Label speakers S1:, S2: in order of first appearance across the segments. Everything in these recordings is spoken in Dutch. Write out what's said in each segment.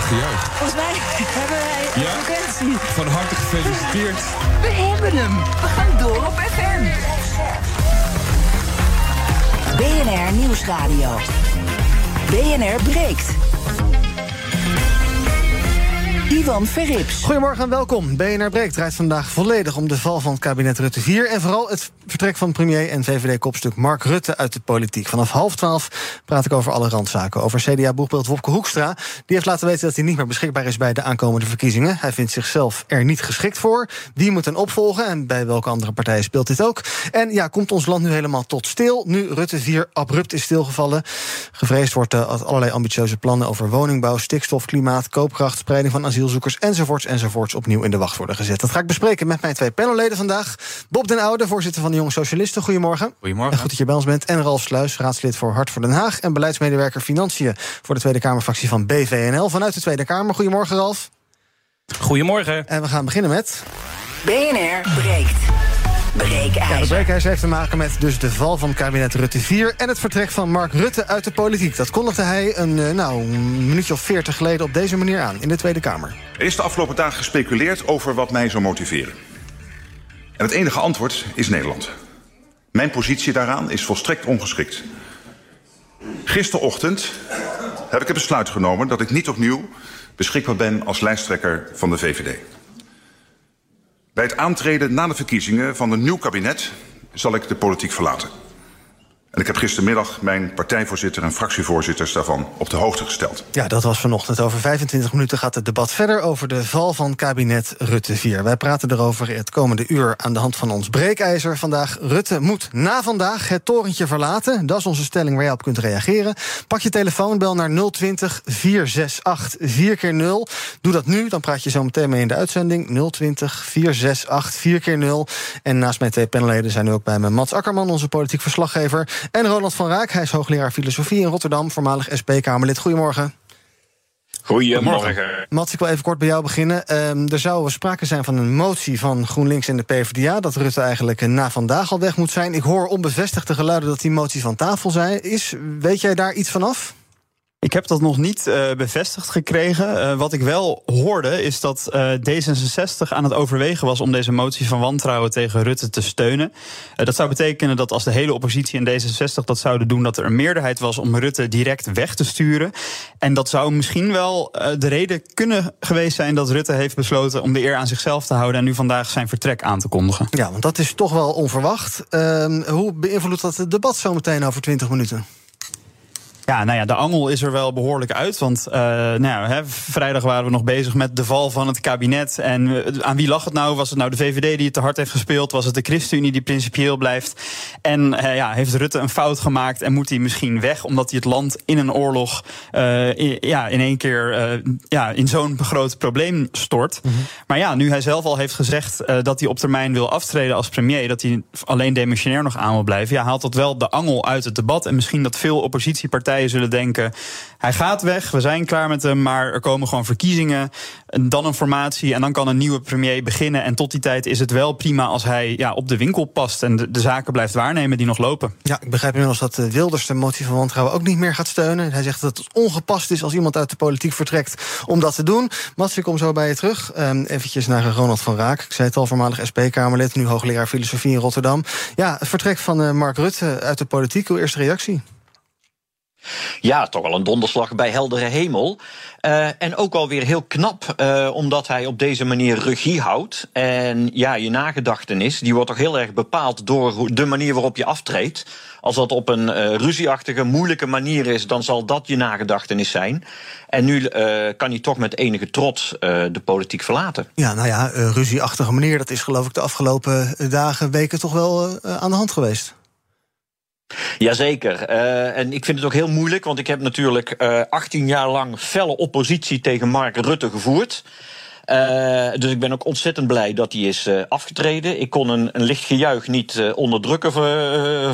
S1: Gejuicht.
S2: Volgens mij hebben wij
S1: Ja.
S2: frequentie.
S1: Van harte gefeliciteerd.
S2: We hebben hem. We gaan door op FM. BNR Nieuwsradio. BNR breekt. Ivan Verrips.
S3: Goedemorgen en welkom. BNR Breek draait vandaag volledig om de val van het kabinet Rutte 4... en vooral het vertrek van premier en VVD-kopstuk Mark Rutte uit de politiek. Vanaf half twaalf praat ik over alle randzaken. Over CDA-boegbeeld Wopke Hoekstra. Die heeft laten weten dat hij niet meer beschikbaar is bij de aankomende verkiezingen. Hij vindt zichzelf er niet geschikt voor. Wie moet hem opvolgen en bij welke andere partijen speelt dit ook? En ja, komt ons land nu helemaal tot stil... nu Rutte 4 abrupt is stilgevallen? Gevreesd wordt dat allerlei ambitieuze plannen over woningbouw... stikstof, klimaat, koopkracht, spreiding van asielzoekers... enzovoorts enzovoorts opnieuw in de wacht worden gezet. Dat ga ik bespreken met mijn twee panelleden vandaag. Bob den Oude, voorzitter van de Jonge Socialisten. Goedemorgen.
S4: Goedemorgen.
S3: En goed dat je bij ons bent. En Ralf Sluis, raadslid voor Hart voor Den Haag... en beleidsmedewerker Financiën voor de Tweede Kamerfractie van BVNL. Vanuit de Tweede Kamer. Goedemorgen, Ralf.
S4: Goedemorgen.
S3: En we gaan beginnen met...
S2: BNR breekt.
S3: Ja, de
S2: Breekijzer.
S3: breekijzer heeft te maken met dus de val van kabinet Rutte 4... en het vertrek van Mark Rutte uit de politiek. Dat kondigde hij een, eh, nou, een minuutje of veertig geleden op deze manier aan... in de Tweede Kamer.
S5: Er is de afgelopen dagen gespeculeerd over wat mij zou motiveren. En het enige antwoord is Nederland. Mijn positie daaraan is volstrekt ongeschikt. Gisterochtend heb ik het besluit genomen dat ik niet opnieuw beschikbaar ben als lijsttrekker van de VVD. Bij het aantreden na de verkiezingen van een nieuw kabinet zal ik de politiek verlaten. En ik heb gistermiddag mijn partijvoorzitter en fractievoorzitters daarvan op de hoogte gesteld.
S3: Ja, dat was vanochtend. Over 25 minuten gaat het debat verder over de val van kabinet Rutte 4. Wij praten erover het komende uur aan de hand van ons breekijzer. Vandaag, Rutte moet na vandaag het torentje verlaten. Dat is onze stelling waar je op kunt reageren. Pak je telefoon, bel naar 020 468 4 keer 0 Doe dat nu, dan praat je zo meteen mee in de uitzending. 020 468 4 keer 0 En naast mijn twee panelleden zijn nu ook bij me Mats Akkerman, onze politiek verslaggever... en Ronald van Raak, hij is hoogleraar filosofie in Rotterdam... voormalig SP-Kamerlid. Goedemorgen.
S4: Goedemorgen.
S3: Mats, ik wil even kort bij jou beginnen. Ehm, er zou sprake zijn van een motie van GroenLinks en de PvdA... dat Rutte eigenlijk eh, na vandaag al weg moet zijn. Ik hoor onbevestigde geluiden dat die motie van tafel zijn, is. Weet jij daar iets vanaf?
S6: Ik heb dat nog niet eh, bevestigd gekregen. Eh, wat ik wel hoorde is dat eh, D66 aan het overwegen was om deze motie van wantrouwen tegen Rutte te steunen. Dat zou betekenen dat als de hele oppositie en D66 dat zouden doen, dat er een meerderheid was om Rutte direct weg te sturen. En dat zou misschien wel de reden kunnen geweest zijn dat Rutte heeft besloten om de eer aan zichzelf te houden en nu vandaag zijn vertrek aan te kondigen.
S3: Ja, want dat is toch wel onverwacht. Ehm, hoe beïnvloedt dat het debat zo meteen over 20 minuten?
S6: Ja, nou ja, de angel is er wel behoorlijk uit. Want uh, nou ja, hè, vrijdag waren we nog bezig met de val van het kabinet. En uh, aan wie lag het nou? Was het nou de VVD die het te hard heeft gespeeld? Was het de ChristenUnie die principieel blijft? En uh, ja, heeft Rutte een fout gemaakt en moet hij misschien weg... omdat hij het land in een oorlog in, ja, in één keer ja, in zo'n groot probleem stort? Mm -hmm. Maar ja, nu hij zelf al heeft gezegd dat hij op termijn wil aftreden als premier... dat hij alleen demissionair nog aan wil blijven... ja, haalt dat wel de angel uit het debat. En misschien dat veel oppositiepartijen zullen denken: hij gaat weg, we zijn klaar met hem, maar er komen gewoon verkiezingen, dan een formatie en dan kan een nieuwe premier beginnen. En tot die tijd is het wel prima als hij ja, op de winkel past en de, zaken blijft waarnemen die nog lopen.
S3: Ja, ik begrijp inmiddels dat de Wilders de motie van wantrouwen ook niet meer gaat steunen. Hij zegt dat het ongepast is als iemand uit de politiek vertrekt om dat te doen. Mats, ik kom zo bij je terug. Um, eventjes naar Ronald van Raak. Ik zei het al, voormalig SP-Kamerlid, nu hoogleraar filosofie in Rotterdam. Ja, het vertrek van uh, Mark Rutte uit de politiek. Uw eerste reactie?
S7: Ja, toch wel een donderslag bij heldere hemel. Uh, en ook alweer heel knap, uh, omdat hij op deze manier regie houdt. En ja, je nagedachtenis, die wordt toch heel erg bepaald door de manier waarop je aftreedt. Als dat op een uh, ruzieachtige, moeilijke manier is, dan zal dat je nagedachtenis zijn. En nu kan hij toch met enige trots de politiek verlaten.
S3: Ja, nou ja, ruzieachtige manier, dat is geloof ik de afgelopen dagen, weken toch wel aan de hand geweest.
S7: Jazeker. Uh, en ik vind het ook heel moeilijk, want ik heb natuurlijk uh, 18 jaar lang felle oppositie tegen Mark Rutte gevoerd. Uh, dus ik ben ook ontzettend blij dat hij is uh, afgetreden. Ik kon een, een licht gejuich niet uh, onderdrukken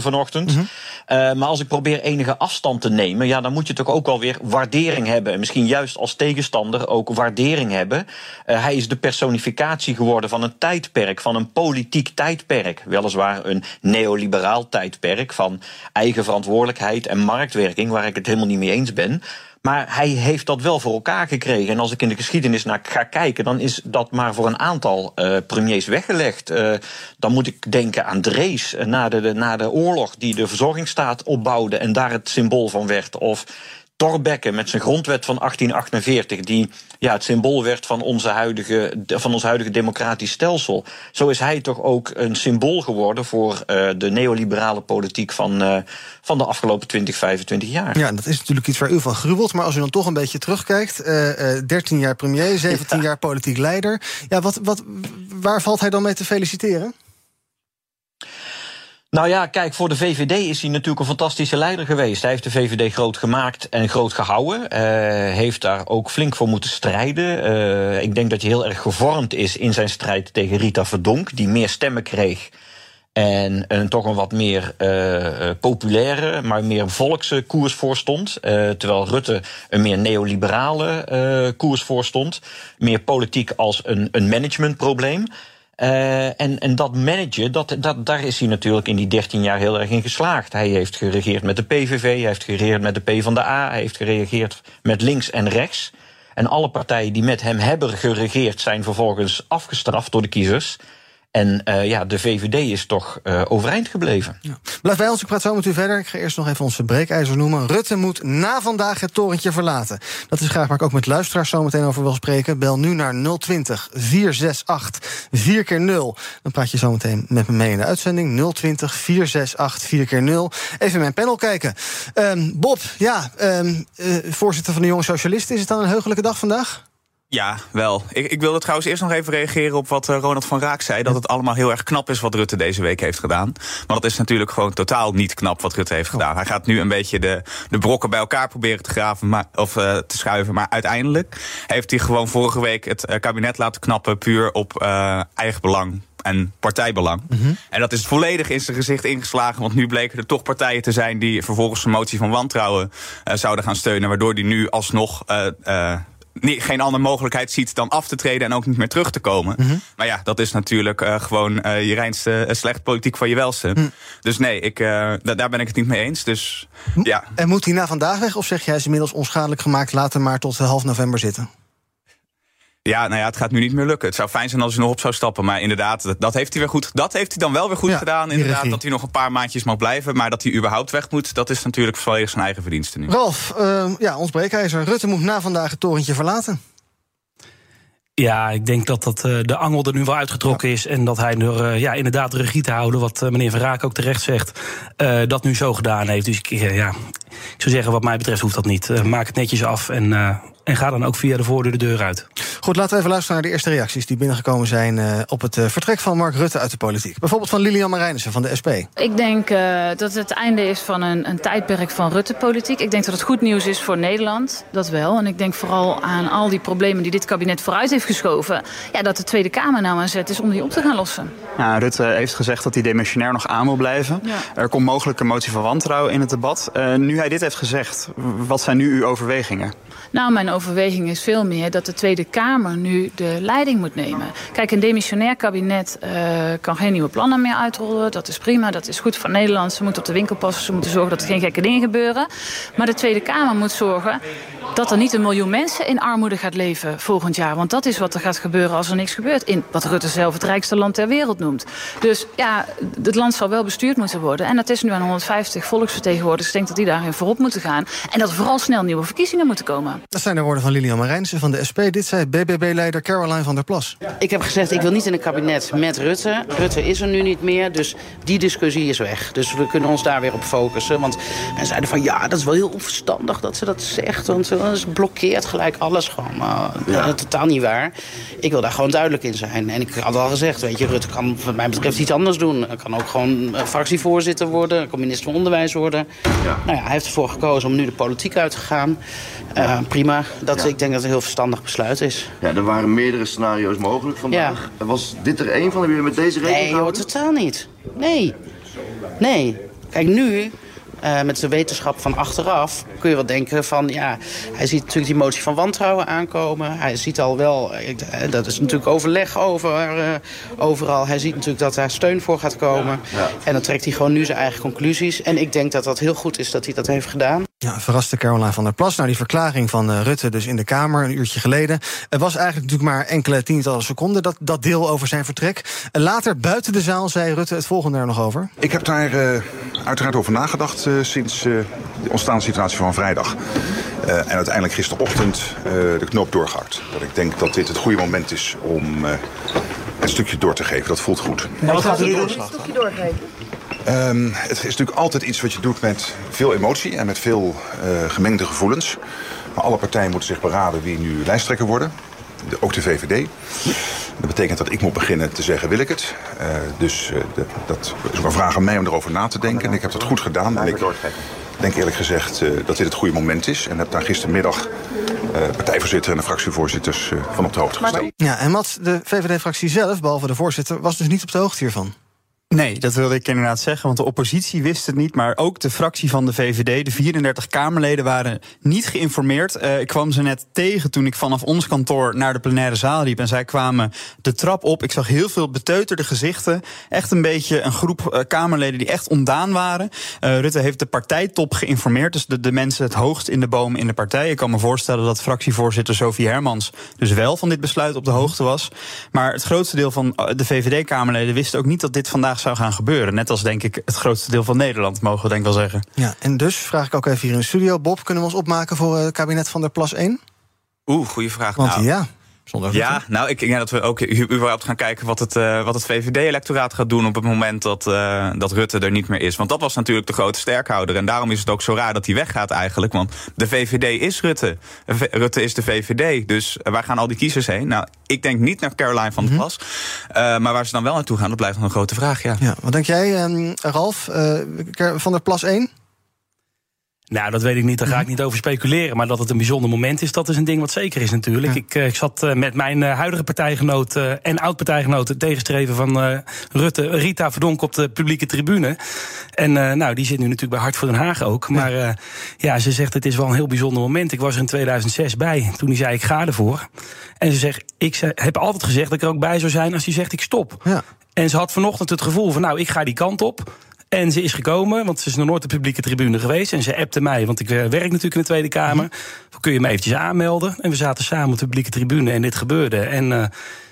S7: vanochtend. Mm -hmm. maar als ik probeer enige afstand te nemen, ja, dan moet je toch ook alweer waardering hebben. En misschien juist als tegenstander ook waardering hebben. hij is de personificatie geworden van een tijdperk, van een politiek tijdperk. Weliswaar een neoliberaal tijdperk van eigen verantwoordelijkheid en marktwerking, waar ik het helemaal niet mee eens ben. Maar hij heeft dat wel voor elkaar gekregen. En als ik in de geschiedenis naar ga kijken, dan is dat maar voor een aantal uh, premiers weggelegd. Uh, dan moet ik denken aan Drees uh, na, de, na de oorlog, die de verzorgingsstaat opbouwde en daar het symbool van werd. Of Thorbecke met zijn grondwet van 1848, die ja, het symbool werd van, onze huidige, van ons huidige democratisch stelsel. Zo is hij toch ook een symbool geworden voor uh, de neoliberale politiek van, uh, van de afgelopen 20, 25 jaar.
S3: Ja, dat is natuurlijk iets waar u van gruwelt. Maar als u dan toch een beetje terugkijkt, uh, 13 jaar premier, 17 ja. jaar politiek leider. Ja, wat, wat, waar valt hij dan mee te feliciteren?
S7: Nou ja, kijk, voor de VVD is hij natuurlijk een fantastische leider geweest. Hij heeft de VVD groot gemaakt en groot gehouden. Uh, heeft daar ook flink voor moeten strijden. Uh, ik denk dat hij heel erg gevormd is in zijn strijd tegen Rita Verdonk, die meer stemmen kreeg. En een toch een wat meer uh, populaire, maar meer volkse koers voorstond. Terwijl Rutte een meer neoliberale koers voorstond. Meer politiek als een, een managementprobleem. Uh, en, en dat managen, dat, dat, daar is hij natuurlijk in die 13 jaar heel erg in geslaagd. Hij heeft geregeerd met de PVV, hij heeft geregeerd met de PvdA, hij heeft geregeerd met links en rechts. En alle partijen die met hem hebben geregeerd zijn vervolgens afgestraft door de kiezers. En uh, ja, de VVD is toch uh, overeind gebleven. Ja.
S3: Blijf bij ons, ik praat zo met u verder. Ik ga eerst nog even onze breekijzer noemen. Rutte moet na vandaag het torentje verlaten. Dat is graag waar ik ook met luisteraars zo meteen over wil spreken. Bel nu naar 020 468 4 keer 0 Dan praat je zo meteen met me mee in de uitzending. 020 468 4 keer 0 Even mijn panel kijken. Um, Bob, ja, um, uh, voorzitter van de Jonge Socialisten. Is het dan een heugelijke dag vandaag?
S8: Ja, wel. Ik, ik wilde trouwens eerst nog even reageren op wat Ronald van Raak zei. Dat het allemaal heel erg knap is wat Rutte deze week heeft gedaan. Maar dat is natuurlijk gewoon totaal niet knap wat Rutte heeft gedaan. Hij gaat nu een beetje de, de brokken bij elkaar proberen te graven maar, of uh, te schuiven. Maar uiteindelijk heeft hij gewoon vorige week het uh, kabinet laten knappen puur op uh, eigen belang en partijbelang. Mm -hmm. En dat is volledig in zijn gezicht ingeslagen. Want nu bleken er toch partijen te zijn die vervolgens een motie van wantrouwen uh, zouden gaan steunen. Waardoor die nu alsnog. Uh, uh, geen andere mogelijkheid ziet dan af te treden en ook niet meer terug te komen. Mm -hmm. Maar ja, dat is natuurlijk uh, gewoon uh, je reinste uh, slecht politiek van je welste. Mm. Dus nee, ik, daar ben ik het niet mee eens. Dus, ja.
S3: En moet hij na vandaag weg of zeg jij is inmiddels onschadelijk gemaakt, laten maar tot half november zitten?
S8: Ja, nou ja, het gaat nu niet meer lukken. Het zou fijn zijn als hij nog op zou stappen. Maar inderdaad, dat, dat heeft hij weer goed. Dat heeft hij dan wel weer goed ja, gedaan. Inderdaad, dat hij nog een paar maandjes mag blijven. Maar dat hij überhaupt weg moet, dat is natuurlijk volledig zijn eigen verdienste nu.
S3: Ralf, uh, ja, ons breekijzer. Rutte moet na vandaag het torentje verlaten.
S4: Ja, ik denk dat, dat uh, de angel er nu wel uitgetrokken ja. is. En dat hij er uh, ja, inderdaad regie te houden. Wat uh, meneer Van Raak ook terecht zegt. dat nu zo gedaan heeft. Dus ik, ja, ik zou zeggen, wat mij betreft hoeft dat niet. maak het netjes af en en ga dan ook via de voordeur de deur uit.
S3: Goed, laten we even luisteren naar de eerste reacties die binnengekomen zijn uh, op het uh, vertrek van Mark Rutte uit de politiek. Bijvoorbeeld van Lilian Marijnissen van de SP.
S9: Ik denk uh, dat het het einde is van een, een tijdperk van Rutte-politiek. Ik denk dat het goed nieuws is voor Nederland, dat wel. En ik denk vooral aan al die problemen die dit kabinet vooruit heeft geschoven. Ja, dat de Tweede Kamer nou aan zet is om die op te gaan lossen.
S6: Ja, Rutte heeft gezegd dat hij demissionair nog aan wil blijven. Ja. Er komt mogelijk een motie van wantrouwen in het debat. nu hij dit heeft gezegd, wat zijn nu uw overwegingen?
S9: Nou, mijn overweging is veel meer dat de Tweede Kamer nu de leiding moet nemen. Kijk, een demissionair kabinet uh, kan geen nieuwe plannen meer uitrollen. Dat is prima, dat is goed voor Nederland. Ze moeten op de winkel passen, ze moeten zorgen dat er geen gekke dingen gebeuren. Maar de Tweede Kamer moet zorgen dat er niet een miljoen mensen in armoede gaat leven volgend jaar. Want dat is wat er gaat gebeuren als er niks gebeurt. In wat Rutte zelf het rijkste land ter wereld noemt. Dus ja, het land zal wel bestuurd moeten worden. En dat is nu aan 150 volksvertegenwoordigers. Ik denk dat die daarin voorop moeten gaan. En dat er vooral snel nieuwe verkiezingen moeten komen.
S3: Dat zijn de woorden van Lilian Marijnsen van de SP. Dit zei BBB-leider Caroline van der Plas.
S10: Ik heb gezegd, ik wil niet in een kabinet met Rutte. Rutte is er nu niet meer, dus die discussie is weg. Dus we kunnen ons daar weer op focussen. Want mensen zeiden van, ja, dat is wel heel onverstandig dat ze dat zegt. Want ze blokkeert gelijk alles gewoon. Maar ja. dat is totaal niet waar. Ik wil daar gewoon duidelijk in zijn. En ik had al gezegd, weet je, Rutte kan wat mij betreft iets anders doen. Hij kan ook gewoon fractievoorzitter worden. kan minister van Onderwijs worden. Ja. Nou ja, hij heeft ervoor gekozen om nu de politiek uit te gaan. Uh, prima. dat, ik denk dat het een heel verstandig besluit is.
S11: Ja, er waren meerdere scenario's mogelijk vandaag. Was dit er één van? Hebben jullie met deze rekening
S10: Nee, joh, totaal niet. Nee. Nee. Kijk, nu, eh, met de wetenschap van achteraf, kun je wel denken van... ja, hij ziet natuurlijk die motie van wantrouwen aankomen. Hij ziet al wel, eh, dat is natuurlijk overleg over, eh, overal. Hij ziet natuurlijk dat daar steun voor gaat komen. En dan trekt hij gewoon nu zijn eigen conclusies. En ik denk dat dat heel goed is dat hij dat heeft gedaan.
S3: Ja, verraste Caroline van der Plas. Nou, die verklaring van eh, Rutte dus in de Kamer een uurtje geleden. Het was eigenlijk natuurlijk maar enkele tientallen seconden... dat, dat deel over zijn vertrek. En later, buiten de zaal, zei Rutte het volgende er nog over.
S5: Ik heb daar eh, uiteraard over nagedacht eh, sinds eh, de ontstaande situatie van vrijdag. Eh, en uiteindelijk gisterochtend eh, de knoop doorgehakt. Dat ik denk dat dit het goede moment is om eh een stukje door te geven. Dat voelt goed.
S3: wat gaat u doen?
S5: Ehm, het is natuurlijk altijd iets wat je doet met veel emotie en met veel eh, gemengde gevoelens. Maar alle partijen moeten zich beraden wie nu lijsttrekker worden. De- ook de VVD. Dat betekent dat ik moet beginnen te zeggen, wil ik het? Eh, dus eh, de- dat is ook een vraag aan mij om erover na te denken. En ik heb dat goed gedaan. En ik denk eerlijk gezegd eh, dat dit het goede moment is. En heb daar gistermiddag eh, partijvoorzitter en de fractievoorzitters eh, van op de hoogte gesteld.
S3: Ja, en Mats, de VVD-fractie zelf, behalve de voorzitter... was dus niet op de hoogte hiervan.
S6: Nee, dat wilde ik inderdaad zeggen, want de oppositie wist het niet, maar ook de fractie van de VVD, de 34 Kamerleden, waren niet geïnformeerd. Eh, ik kwam ze net tegen toen ik vanaf ons kantoor naar de plenaire zaal liep en zij kwamen de trap op. Ik zag heel veel beteuterde gezichten, echt een beetje een groep eh, Kamerleden die echt ontdaan waren. Eh, Rutte heeft de partijtop geïnformeerd, dus de, de mensen het hoogst in de boom in de partij. Ik kan me voorstellen dat fractievoorzitter Sophie Hermans dus wel van dit besluit op de hoogte was. Maar het grootste deel van de VVD-Kamerleden wist ook niet dat dit vandaag zou gaan gebeuren. Net als denk ik het grootste deel van Nederland, mogen we denk ik wel zeggen.
S3: Ja, en dus vraag ik ook even hier in de studio. Bob, kunnen we ons opmaken voor eh, het kabinet van der Plas 1?
S8: Oeh, goede vraag.
S3: Want
S8: nou,
S3: ja,
S8: Ja, nou, ik denk dat we ook u- überhaupt gaan kijken wat het, eh, wat het VVD-electoraat gaat doen op het moment dat, eh, dat Rutte er niet meer is. Want dat was natuurlijk de grote sterkhouder. En daarom is het ook zo raar dat hij weggaat eigenlijk. Want de VVD is Rutte. V- Rutte is de VVD. Dus eh, waar gaan al die kiezers heen? Nou, ik denk niet naar Caroline van der Plas. Eh, maar waar ze dan wel naartoe gaan, dat blijft nog een grote vraag, ja.
S3: Ja, wat denk jij, ehm, Ralf? Eh, van der Plas 1?
S4: Nou, dat weet ik niet. Daar ga ik niet over speculeren. Maar dat het een bijzonder moment is, dat is een ding wat zeker is natuurlijk. Ik, eh, ik zat eh, met mijn eh, huidige partijgenoot en oud-partijgenoot... tegenstreven van Rutte, Rita Verdonk, op de publieke tribune. En nou, die zit nu natuurlijk bij Hart voor Den Haag ook. Maar eh, ja, ze zegt het is wel een heel bijzonder moment. Ik was er in 2006 bij, toen hij zei ik ga ervoor. En ze zegt, ik heb altijd gezegd dat ik er ook bij zou zijn als hij zegt ik stop.
S3: Ja.
S4: En ze had vanochtend het gevoel van, nou, ik ga die kant op. En ze is gekomen, want ze is nog nooit op de publieke tribune geweest. En ze appte mij, want ik werk natuurlijk in de Tweede Kamer. Kun je me eventjes aanmelden? En we zaten samen op de publieke tribune en dit gebeurde. En eh,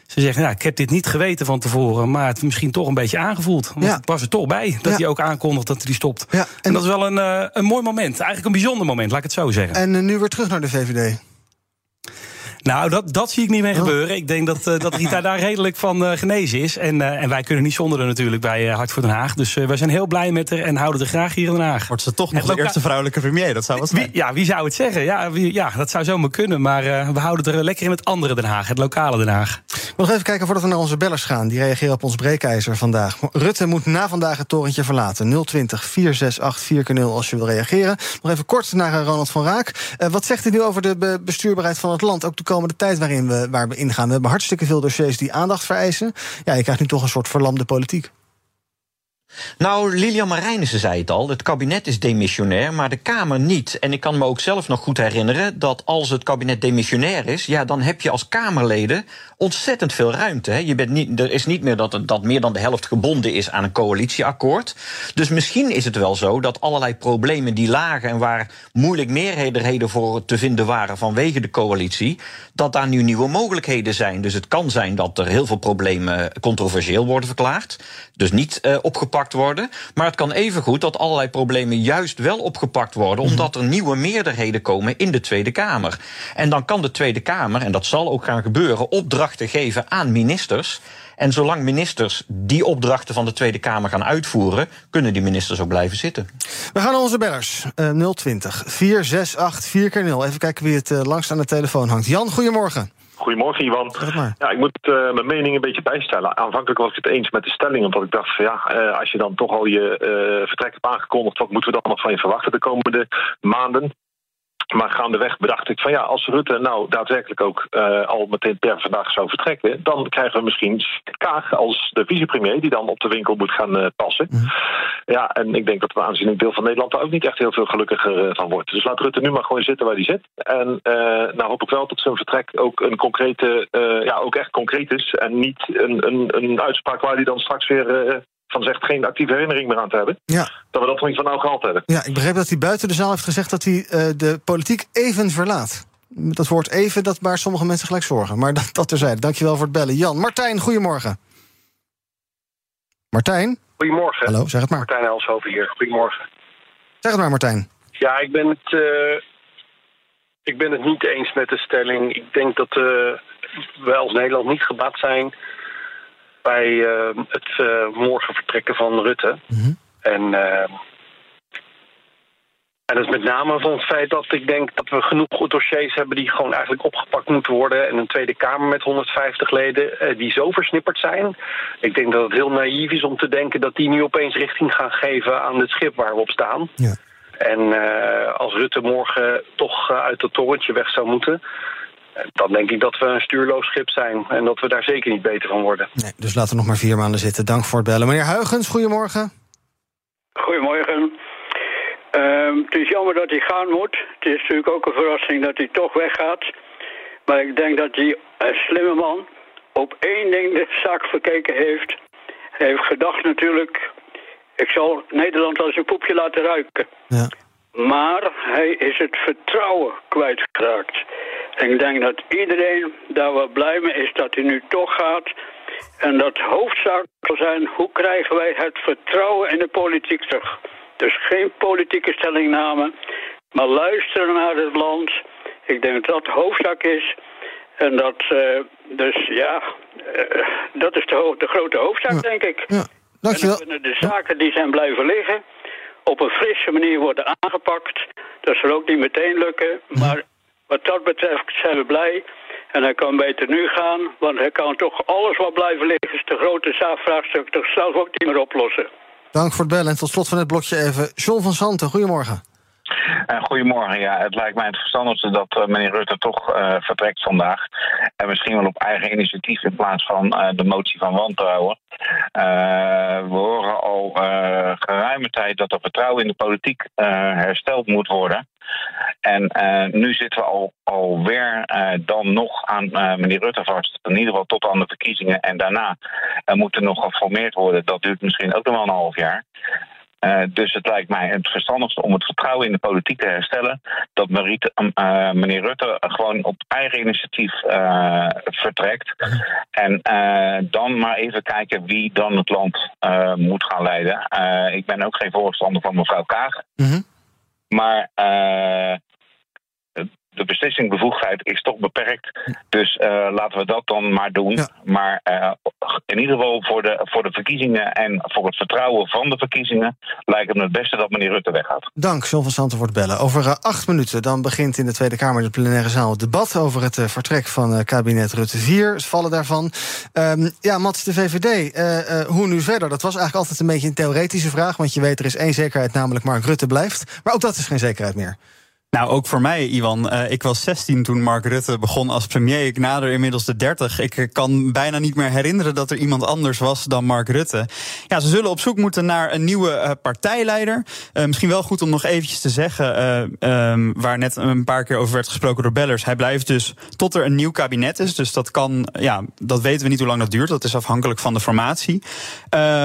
S4: ze zegt, ja, ik heb dit niet geweten van tevoren... maar het misschien toch een beetje aangevoeld. Want
S3: Ja.
S4: het was er toch bij dat
S3: Ja.
S4: hij ook aankondigt dat hij stopt.
S3: Ja,
S4: en,
S3: en-
S4: dat is wel een, eh, een mooi moment. Eigenlijk een bijzonder moment, laat ik het zo zeggen.
S3: En eh, nu weer terug naar de VVD.
S4: Nou, dat, dat zie ik niet meer gebeuren. Ik denk dat, eh, dat Rita daar redelijk van eh, genezen is. En, eh, en wij kunnen niet zonder haar natuurlijk bij Hart voor Den Haag. Dus wij zijn heel blij met haar en houden haar graag hier in Den Haag.
S6: Wordt ze toch nog de eerste vrouwelijke premier? Dat zou wat zijn.
S4: Wie, ja, wie zou het zeggen? Ja, wie, ja dat zou zomaar kunnen. Maar we houden het er lekker in het andere Den Haag, het lokale Den Haag.
S3: Nog even kijken voordat we naar onze bellers gaan. Die reageren op ons breekijzer vandaag. Rutte moet na vandaag het torentje verlaten. 020 468 4 als je wil reageren. Nog even kort naar Ronald van Raak. Wat zegt u nu over de be- bestuurbaarheid van het land? Ook de komende tijd waarin we, waar we ingaan. We hebben hartstikke veel dossiers die aandacht vereisen. Ja, je krijgt nu toch een soort verlamde politiek.
S7: Nou, Lilian Marijnissen zei het al. Het kabinet is demissionair, maar de Kamer niet. En ik kan me ook zelf nog goed herinneren dat als het kabinet demissionair is, ja, dan heb je als Kamerleden ontzettend veel ruimte. Hè. Je bent niet, er is niet meer dat, dat meer dan de helft gebonden is aan een coalitieakkoord. Dus misschien is het wel zo dat allerlei problemen die lagen en waar moeilijk meerderheden voor te vinden waren vanwege de coalitie, dat daar nu nieuwe mogelijkheden zijn. Dus het kan zijn dat er heel veel problemen controversieel worden verklaard. Dus niet eh, opgepakt worden. Maar het kan evengoed dat allerlei problemen juist wel opgepakt worden. omdat er nieuwe meerderheden komen in de Tweede Kamer. En dan kan de Tweede Kamer, en dat zal ook gaan gebeuren, opdrachten geven aan ministers. En zolang ministers die opdrachten van de Tweede Kamer gaan uitvoeren, kunnen die ministers ook blijven zitten.
S3: We gaan naar onze bellers. Eh 020 468 4 keer 0 Even kijken wie het eh, langst aan de telefoon hangt. Jan, goedemorgen.
S12: Goedemorgen,
S3: maar.
S12: Ja, ik moet eh, mijn mening een beetje bijstellen. Aanvankelijk was ik het eens met de stelling, omdat ik dacht van ja, eh, als je dan toch al je eh, vertrek hebt aangekondigd, wat moeten we dan nog van je verwachten de komende maanden? Maar gaandeweg bedacht ik van ja, als Rutte nou daadwerkelijk ook uh, al meteen per vandaag zou vertrekken, dan krijgen we misschien Kaag als de vicepremier die dan op de winkel moet gaan uh, passen. Mm. Ja, en ik denk dat een aanzienlijk deel van Nederland daar ook niet echt heel veel gelukkiger uh, van wordt. Dus laat Rutte nu maar gewoon zitten waar hij zit. En nou hoop ik wel dat zijn vertrek ook een concrete, ja, ook echt concreet is. En niet een, een, een uitspraak waar hij dan straks weer van zegt geen actieve herinnering meer aan te hebben.
S3: Ja.
S12: Dat we dat nog niet van nou gehaald hebben.
S3: Ja, ik begreep dat hij buiten de zaal heeft gezegd dat hij uh, de politiek even verlaat. Dat woord even, dat baart sommige mensen gelijk zorgen. Maar dat, dat terzijde. Dankjewel voor het bellen. Jan, Martijn, goedemorgen. Martijn?
S13: Goedemorgen.
S3: Hallo, zeg het maar.
S13: Martijn Elshoven hier. Goedemorgen.
S3: Zeg het maar, Martijn.
S13: Ja, ik ben het, uh, ik ben het niet eens met de stelling. Ik denk dat uh, we als Nederland niet gebaat zijn bij uh, het uh, morgen vertrekken van Rutte.
S3: Mm -hmm.
S13: En, uh, en dat is met name van het feit dat ik denk dat we genoeg dossiers hebben die gewoon eigenlijk opgepakt moeten worden. En een Tweede Kamer met 150 leden die zo versnipperd zijn. Ik denk dat het heel naïef is om te denken dat die nu opeens richting gaan geven aan het schip waar we op staan.
S3: Ja.
S13: En als Rutte morgen toch uit het torentje weg zou moeten, dan denk ik dat we een stuurloos schip zijn. En dat we daar zeker niet beter van worden.
S3: Nee, dus laten we nog maar vier maanden zitten. Dank voor het bellen. Meneer Huigens, goedemorgen.
S14: Goedemorgen. Uh, het is jammer dat hij gaan moet. Het is natuurlijk ook een verrassing dat hij toch weggaat. Maar ik denk dat die een slimme man op één ding de zaak verkeken heeft. Hij heeft gedacht natuurlijk... ik zal Nederland als een poepje laten ruiken.
S3: Ja.
S14: Maar hij is het vertrouwen kwijtgeraakt. Ik denk dat iedereen daar wel blij mee is dat hij nu toch gaat. En dat hoofdzaak zal zijn, hoe krijgen wij het vertrouwen in de politiek terug? Dus geen politieke stellingname, maar luisteren naar het land. Ik denk dat dat hoofdzaak is. En dat, uh, dus ja, uh, dat is de, de, grote hoofdzaak,
S3: ja.
S14: denk ik.
S3: Ja, dankjewel.
S14: En dan kunnen de zaken die zijn blijven liggen op een frisse manier worden aangepakt. Dat zal ook niet meteen lukken, maar wat dat betreft zijn we blij. En hij kan beter nu gaan, want hij kan toch alles wat blijven liggen... is de grote zaakvraagstuk toch zelf ook niet meer oplossen.
S3: Dank voor het bellen. En tot slot van het blokje even John van Santen. Goedemorgen.
S15: Uh, goedemorgen. Ja, het lijkt mij het verstandigste dat uh, meneer Rutte toch uh, vertrekt vandaag. En misschien wel op eigen initiatief in plaats van de motie van wantrouwen. we horen al geruime tijd dat er vertrouwen in de politiek hersteld moet worden. En nu zitten we al, alweer dan nog aan meneer Rutte vast. In ieder geval tot aan de verkiezingen. En daarna moet er nog geformeerd worden. Dat duurt misschien ook nog wel een half jaar. Uh, dus het lijkt mij het verstandigste om het vertrouwen in de politiek te herstellen. Dat Mariet, uh, meneer Rutte gewoon op eigen initiatief uh, vertrekt. En dan maar even kijken wie dan het land moet gaan leiden. ik ben ook geen voorstander van mevrouw Kaag.
S3: -hmm.
S15: Maar de beslissingsbevoegdheid is toch beperkt. Dus uh, laten we dat dan maar doen.
S3: Ja.
S15: Maar uh, in ieder geval voor de, voor de verkiezingen en voor het vertrouwen van de verkiezingen lijkt het me het beste dat meneer Rutte weggaat.
S3: Dank, John van Santen voor het bellen. Over uh, acht minuten dan begint in de Tweede Kamer de plenaire zaal het debat over het vertrek van kabinet Rutte 4. Het vallen daarvan. Um, ja, Mats, de VVD, hoe nu verder? Dat was eigenlijk altijd een beetje een theoretische vraag. Want je weet, er is één zekerheid, namelijk Mark Rutte blijft. Maar ook dat is geen zekerheid meer.
S6: Nou, ook voor mij, Iwan. Uh, ik was 16 toen Mark Rutte begon als premier. Ik nader inmiddels de 30. Ik kan bijna niet meer herinneren dat er iemand anders was dan Mark Rutte. Ja, ze zullen op zoek moeten naar een nieuwe uh, partijleider. Misschien wel goed om nog eventjes te zeggen, um, waar net een paar keer over werd gesproken door bellers. Hij blijft dus tot er een nieuw kabinet is. Dus dat kan, ja, dat weten we niet hoe lang dat duurt. Dat is afhankelijk van de formatie.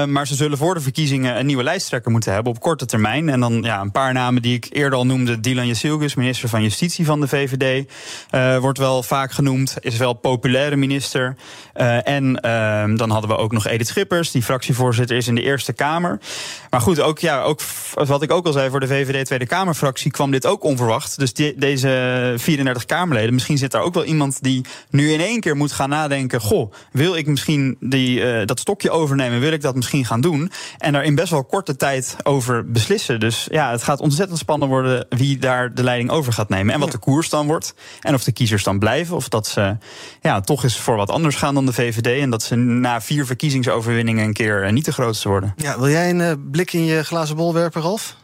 S6: maar ze zullen voor de verkiezingen een nieuwe lijsttrekker moeten hebben op korte termijn. En dan ja, een paar namen die ik eerder al noemde, Dylan Jasil minister van Justitie van de VVD. Uh, wordt wel vaak genoemd. Is wel populaire minister. Uh, en uh, dan hadden we ook nog Edith Schippers, die fractievoorzitter is in de Eerste Kamer. Maar goed, ook, ja, ook wat ik ook al zei voor de VVD Tweede Kamerfractie kwam dit ook onverwacht. Dus deze 34 Kamerleden, misschien zit daar ook wel iemand die nu in één keer moet gaan nadenken: goh, wil ik misschien die, dat stokje overnemen? Wil ik dat misschien gaan doen? En daar in best wel korte tijd over beslissen. Dus ja, het gaat ontzettend spannend worden wie daar de leiding over gaat nemen. En wat de koers dan wordt. En of de kiezers dan blijven. Of dat ze ja, toch eens voor wat anders gaan dan de VVD. En dat ze na vier verkiezingsoverwinningen een keer niet de grootste worden.
S3: Ja, wil jij een uh, blik in je glazen bol werpen, Ralf?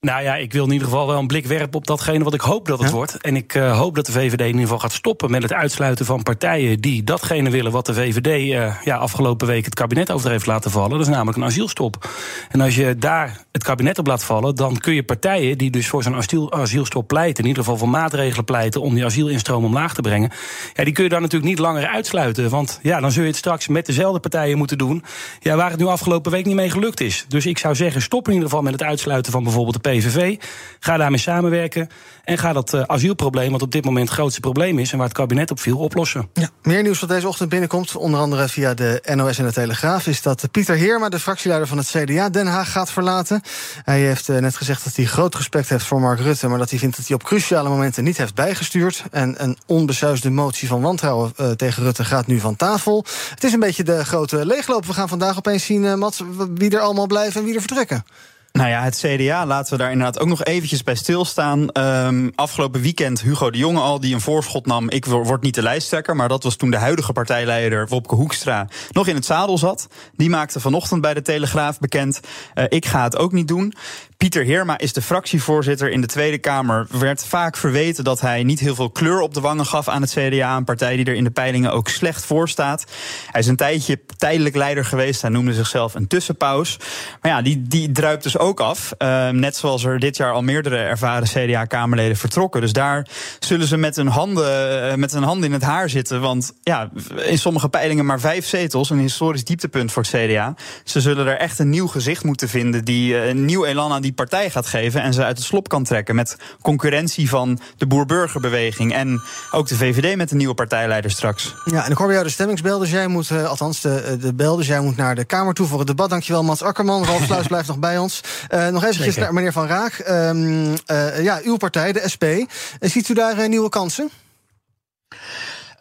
S4: Nou ja, ik wil in ieder geval wel een blik werpen op datgene wat ik hoop dat het wordt. En ik uh, hoop dat de VVD in ieder geval gaat stoppen met het uitsluiten van partijen die datgene willen wat de VVD uh, ja, afgelopen week het kabinet over heeft laten vallen. Dat is namelijk een asielstop. En als je daar het kabinet op laat vallen, dan kun je partijen die dus voor zo'n asiel, asielstop pleiten, in ieder geval voor maatregelen pleiten om die asielinstroom omlaag te brengen, ja, die kun je dan natuurlijk niet langer uitsluiten. Want ja, dan zul je het straks met dezelfde partijen moeten doen. Ja, waar het nu afgelopen week niet mee gelukt is. Dus ik zou zeggen, stop in ieder geval met het uitsluiten van bijvoorbeeld de PVV. Ga daarmee samenwerken. En ga dat uh, asielprobleem, wat op dit moment het grootste probleem is en waar het kabinet op viel, oplossen.
S3: Ja, meer nieuws wat deze ochtend binnenkomt, onder andere via de NOS en de Telegraaf, is dat Pieter Heerma, de fractieleider van het CDA, Den Haag gaat verlaten. Hij heeft uh, net gezegd dat hij groot respect heeft voor Mark Rutte, maar dat hij vindt dat hij op cruciale momenten niet heeft bijgestuurd. En een onbesuisde motie van wantrouwen uh, tegen Rutte gaat nu van tafel. Het is een beetje de grote leegloop. We gaan vandaag opeens zien, Mats, wie er allemaal blijven en wie er vertrekken.
S6: Nou ja, het CDA, laten we daar inderdaad ook nog eventjes bij stilstaan. Um, afgelopen weekend Hugo de Jonge al, die een voorschot nam. Ik word niet de lijsttrekker, maar dat was toen de huidige partijleider Wopke Hoekstra nog in het zadel zat. Die maakte vanochtend bij de Telegraaf bekend, uh, ik ga het ook niet doen. Pieter Heerma is de fractievoorzitter in de Tweede Kamer. Werd vaak verweten dat hij niet heel veel kleur op de wangen gaf aan het CDA. Een partij die er in de peilingen ook slecht voor staat. Hij is een tijdje tijdelijk leider geweest. Hij noemde zichzelf een tussenpaus. Maar ja, die, die druipt dus ook af. Uh, net zoals er dit jaar al meerdere ervaren CDA-Kamerleden vertrokken. Dus daar zullen ze met hun, handen, uh, met hun handen in het haar zitten. Want ja, in sommige peilingen maar vijf zetels. Een historisch dieptepunt voor het CDA. Ze zullen er echt een nieuw gezicht moeten vinden. Die uh, een nieuw elan aan die partij gaat geven. En ze uit het slop kan trekken. Met concurrentie van de boer-burgerbeweging. En ook de VVD met een nieuwe partijleider straks.
S3: Ja, en ik hoor bij jou de stemmingsbel. Dus jij moet, althans de, de bel. Dus jij moet naar de Kamer toe voor het debat. Dankjewel, Mats Akkerman. Ralf Sluis blijft nog bij ons. Uh, nog eventjes naar meneer Van Raak. Um, uh, ja, uw partij, de SP. Uh, ziet u daar nieuwe kansen?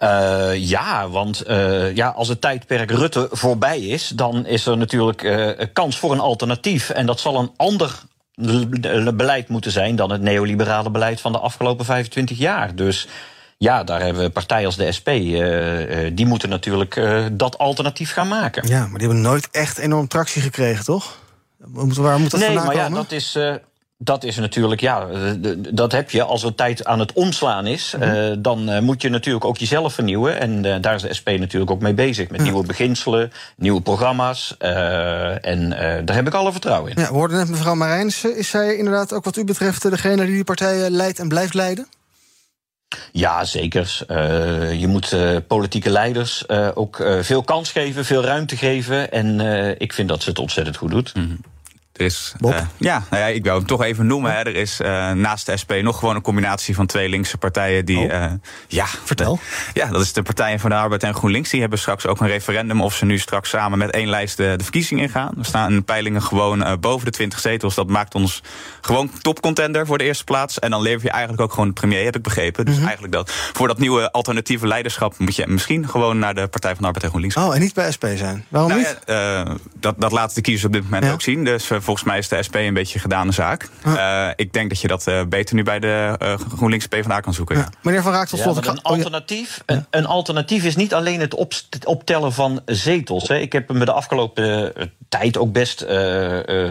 S7: Uh, ja, want uh, ja, als het tijdperk Rutte voorbij is, dan is er natuurlijk uh, kans voor een alternatief. En dat zal een ander beleid moeten zijn dan het neoliberale beleid van de afgelopen 25 jaar. Dus ja, daar hebben we partijen als de SP, die moeten natuurlijk dat alternatief gaan maken.
S3: Ja, maar die hebben nooit echt enorm tractie gekregen, toch? Waar moet dat
S7: nee, maar ja, dat is. Dat is natuurlijk, ja, dat heb je. Als er tijd aan het omslaan is, mm -hmm. uh, dan uh, moet je natuurlijk ook jezelf vernieuwen. En uh, daar is de SP natuurlijk ook mee bezig. Met ja. nieuwe beginselen, nieuwe programma's. en daar heb ik alle vertrouwen in.
S3: Ja, we hoorden net mevrouw Marijns. Is zij inderdaad ook wat u betreft degene die die partij leidt en blijft leiden?
S7: Ja, zeker. Uh, je moet uh, politieke leiders uh, ook veel kans geven, veel ruimte geven. En ik vind dat ze het ontzettend goed doet.
S8: Mm -hmm. Er is, uh, ja, nou ja, ik wil hem toch even noemen. Hè. Er is uh, naast de SP nog gewoon een combinatie van twee linkse partijen die.
S3: Oh.
S8: Uh, ja,
S3: vertel.
S8: ja, dat is de Partijen van de Arbeid en GroenLinks. Die hebben straks ook een referendum of ze nu straks samen met één lijst de, de verkiezing ingaan. We staan in peilingen gewoon boven de 20 zetels. Dat maakt ons gewoon topcontender voor de eerste plaats. En dan lever je eigenlijk ook gewoon de premier, heb ik begrepen. Dus mm -hmm. eigenlijk dat voor dat nieuwe alternatieve leiderschap moet je misschien gewoon naar de Partij van de Arbeid en GroenLinks.
S3: Oh, en niet bij SP zijn. Waarom
S8: nou,
S3: niet?
S8: Ja, dat, dat laten de kiezers op dit moment ja. ook zien. Dus volgens mij is de SP een beetje gedane zaak. Uh, ik denk dat je dat uh, beter nu bij de uh, GroenLinks PvdA kan zoeken.
S3: Ja. Meneer Van Raak, tot slot.
S7: Ja, een, alternatief, een, een, alternatief is niet alleen het op, optellen van zetels. Hè. Ik heb me de afgelopen tijd ook best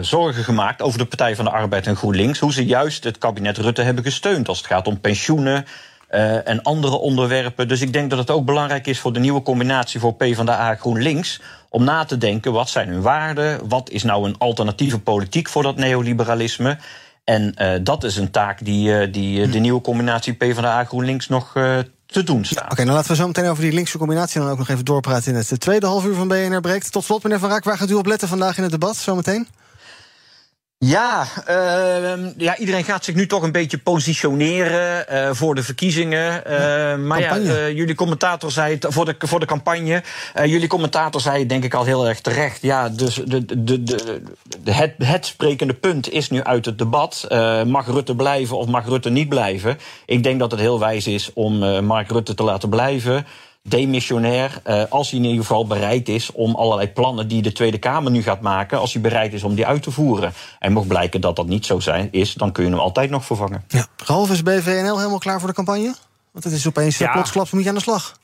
S7: zorgen gemaakt over de Partij van de Arbeid en GroenLinks. Hoe ze juist het kabinet Rutte hebben gesteund als het gaat om pensioenen. Uh, en andere onderwerpen. Dus ik denk dat het ook belangrijk is voor de nieuwe combinatie voor PvdA GroenLinks. Om na te denken wat zijn hun waarden. Wat is nou een alternatieve politiek voor dat neoliberalisme. En uh, dat is een taak die, uh, die de nieuwe combinatie PvdA GroenLinks nog te doen staat.
S3: Ja, Oké, okay, dan laten we zo meteen over die linkse combinatie dan ook nog even doorpraten in het tweede half uur van BNR Breekt. Tot slot, meneer Van Raak, waar gaat u op letten vandaag in het debat zometeen?
S7: Ja, uh, ja, iedereen gaat zich nu toch een beetje positioneren uh, voor de verkiezingen. Uh, ja, maar campagne. ja, jullie commentator zei het voor de, voor de campagne. jullie commentator zei het denk ik al heel erg terecht. Ja, dus de, de, de, de, het, het sprekende punt is nu uit het debat. mag Rutte blijven of mag Rutte niet blijven? Ik denk dat het heel wijs is om Mark Rutte te laten blijven demissionair, uh, als hij in ieder geval bereid is om allerlei plannen die de Tweede Kamer nu gaat maken, als hij bereid is om die uit te voeren. En mocht blijken dat dat niet zo zijn, is, dan kun je hem altijd nog vervangen.
S3: Ja. Ralf, is BVNL helemaal klaar voor de campagne? Want het is opeens ja. plotsklaps, moet je aan de slag.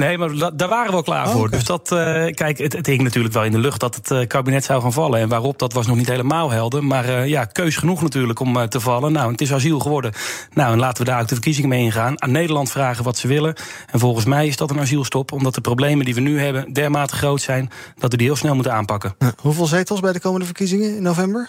S4: Nee, maar da- daar waren we al klaar voor. Dus dat, eh, kijk, het, het hing natuurlijk wel in de lucht dat het eh, kabinet zou gaan vallen. En waarop, dat was nog niet helemaal helder. Maar eh, ja, keus genoeg natuurlijk om te vallen. Nou, het is asiel geworden. Nou, en laten we daar ook de verkiezingen mee ingaan. Aan Nederland vragen wat ze willen. En volgens mij is dat een asielstop. Omdat de problemen die we nu hebben dermate groot zijn... dat we die heel snel moeten aanpakken.
S3: Hoeveel zetels bij de komende verkiezingen in november?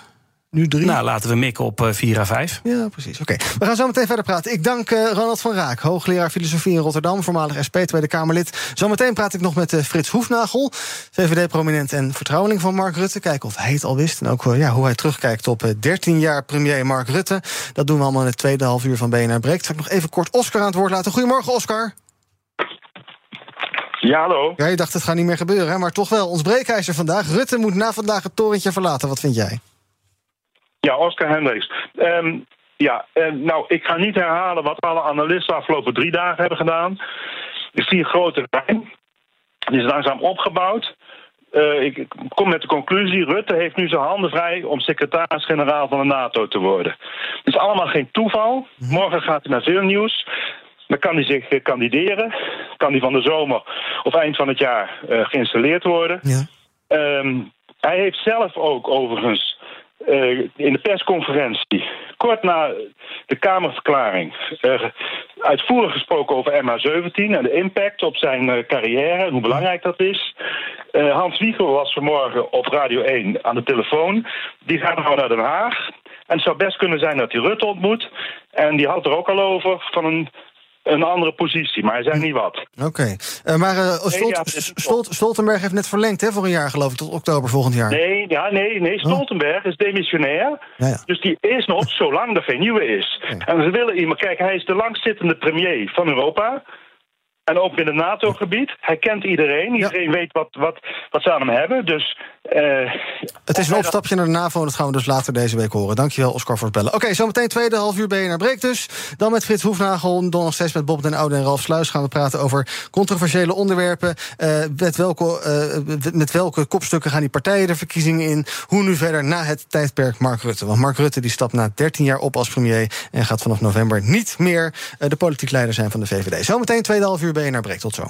S3: Nu drie?
S4: Nou, laten we mikken op eh, 4 à 5.
S3: Ja, precies. Oké, we gaan zo meteen verder praten. Ik dank eh, Ronald van Raak, hoogleraar filosofie in Rotterdam, voormalig SP, Tweede Kamerlid. Zometeen praat ik nog met eh, Frits Hoefnagel, VVD-prominent en vertrouweling van Mark Rutte. Kijken of hij het al wist en ook ja, hoe hij terugkijkt op eh, 13 jaar premier Mark Rutte. Dat doen we allemaal in het tweede half uur van BNR Breekt. Zal ik nog even kort Oscar aan het woord laten. Goedemorgen, Oscar.
S16: Ja, hallo.
S3: Ja, je dacht het gaat niet meer gebeuren, hè? maar toch wel. Ons breekijzer vandaag. Rutte moet na vandaag het torentje verlaten. Wat vind jij?
S16: Ja, Oscar Hendricks. Ehm, ja, nou, ik ga niet herhalen wat alle analisten de afgelopen drie dagen hebben gedaan. Ik zie een grote lijn. Die is langzaam opgebouwd. Eh, ik kom met de conclusie: Rutte heeft nu zijn handen vrij om secretaris-generaal van de NATO te worden. Het is allemaal geen toeval. Morgen gaat hij naar veel nieuws. Dan kan hij zich eh, kandideren. Kan hij van de zomer of eind van het jaar eh, geïnstalleerd worden. Ehm, hij heeft zelf ook overigens eh, in de persconferentie, kort na de Kamerverklaring, eh, uitvoerig gesproken over MH17 en de impact op zijn eh, carrière en hoe belangrijk dat is. Hans Wiegel was vanmorgen op Radio 1 aan de telefoon. Die gaat nou naar Den Haag. En het zou best kunnen zijn dat hij Rutte ontmoet. En die had er ook al over van een, een andere positie, maar hij zei niet wat.
S3: Oké, Eh, maar eh, Stolt-
S16: Nee, ja, het is-
S3: Stolt- Stoltenberg heeft net verlengd hè, voor een jaar, geloof ik, tot oktober volgend jaar.
S16: Nee, ja, nee, nee, Stoltenberg is demissionair.
S3: Oh. Ja, ja.
S16: Dus die is nog zolang er geen nieuwe is. En ze willen iemand, kijk, hij is de langzittende premier van Europa. En ook binnen het NATO-gebied. Hij kent iedereen. Iedereen weet wat, wat, wat ze aan hem hebben. Dus. Eh,
S3: Het is een opstapje naar de NAVO en dat gaan we dus later deze week horen. Dankjewel, Oscar, voor het bellen. Oké, zometeen tweede half uur BNR Breek dus. Dan met Frits Hoefnagel, dan nog steeds met Bob den Oude en Ralf Sluis... gaan we praten over controversiële onderwerpen. Eh, met, welke, eh, met welke kopstukken gaan die partijen de verkiezingen in? Hoe nu verder na het tijdperk Mark Rutte? Want Mark Rutte die stapt na 13 jaar op als premier... en gaat vanaf november niet meer de politiek leider zijn van de VVD. Zometeen tweede half uur BNR Breek. Tot zo.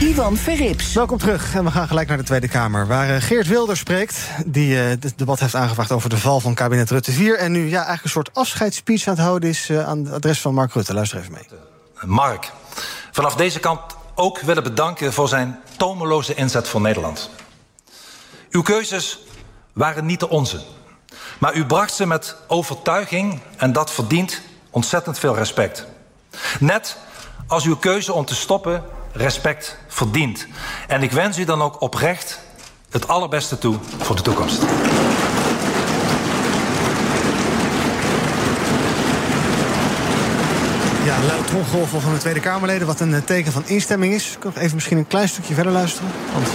S2: Ivan Verrips.
S3: Welkom terug en we gaan gelijk naar de Tweede Kamer... waar eh, Geert Wilders spreekt, die eh, het debat heeft aangevraagd... over de val van kabinet Rutte 4... en nu ja, eigenlijk een soort afscheidsspeech aan het houden is... eh, aan het adres van Mark Rutte. Luister even mee.
S17: Mark, vanaf deze kant ook willen bedanken voor zijn tomeloze inzet voor Nederland. Uw keuzes waren niet de onze, maar u bracht ze met overtuiging en dat verdient ontzettend veel respect. Net als uw keuze om te stoppen respect verdient. En ik wens u dan ook oprecht het allerbeste toe voor de toekomst.
S3: Ja, luid tromgeroffel van de Tweede Kamerleden... wat een eh, teken van instemming is. Ik nog even misschien een klein stukje verder luisteren. Want...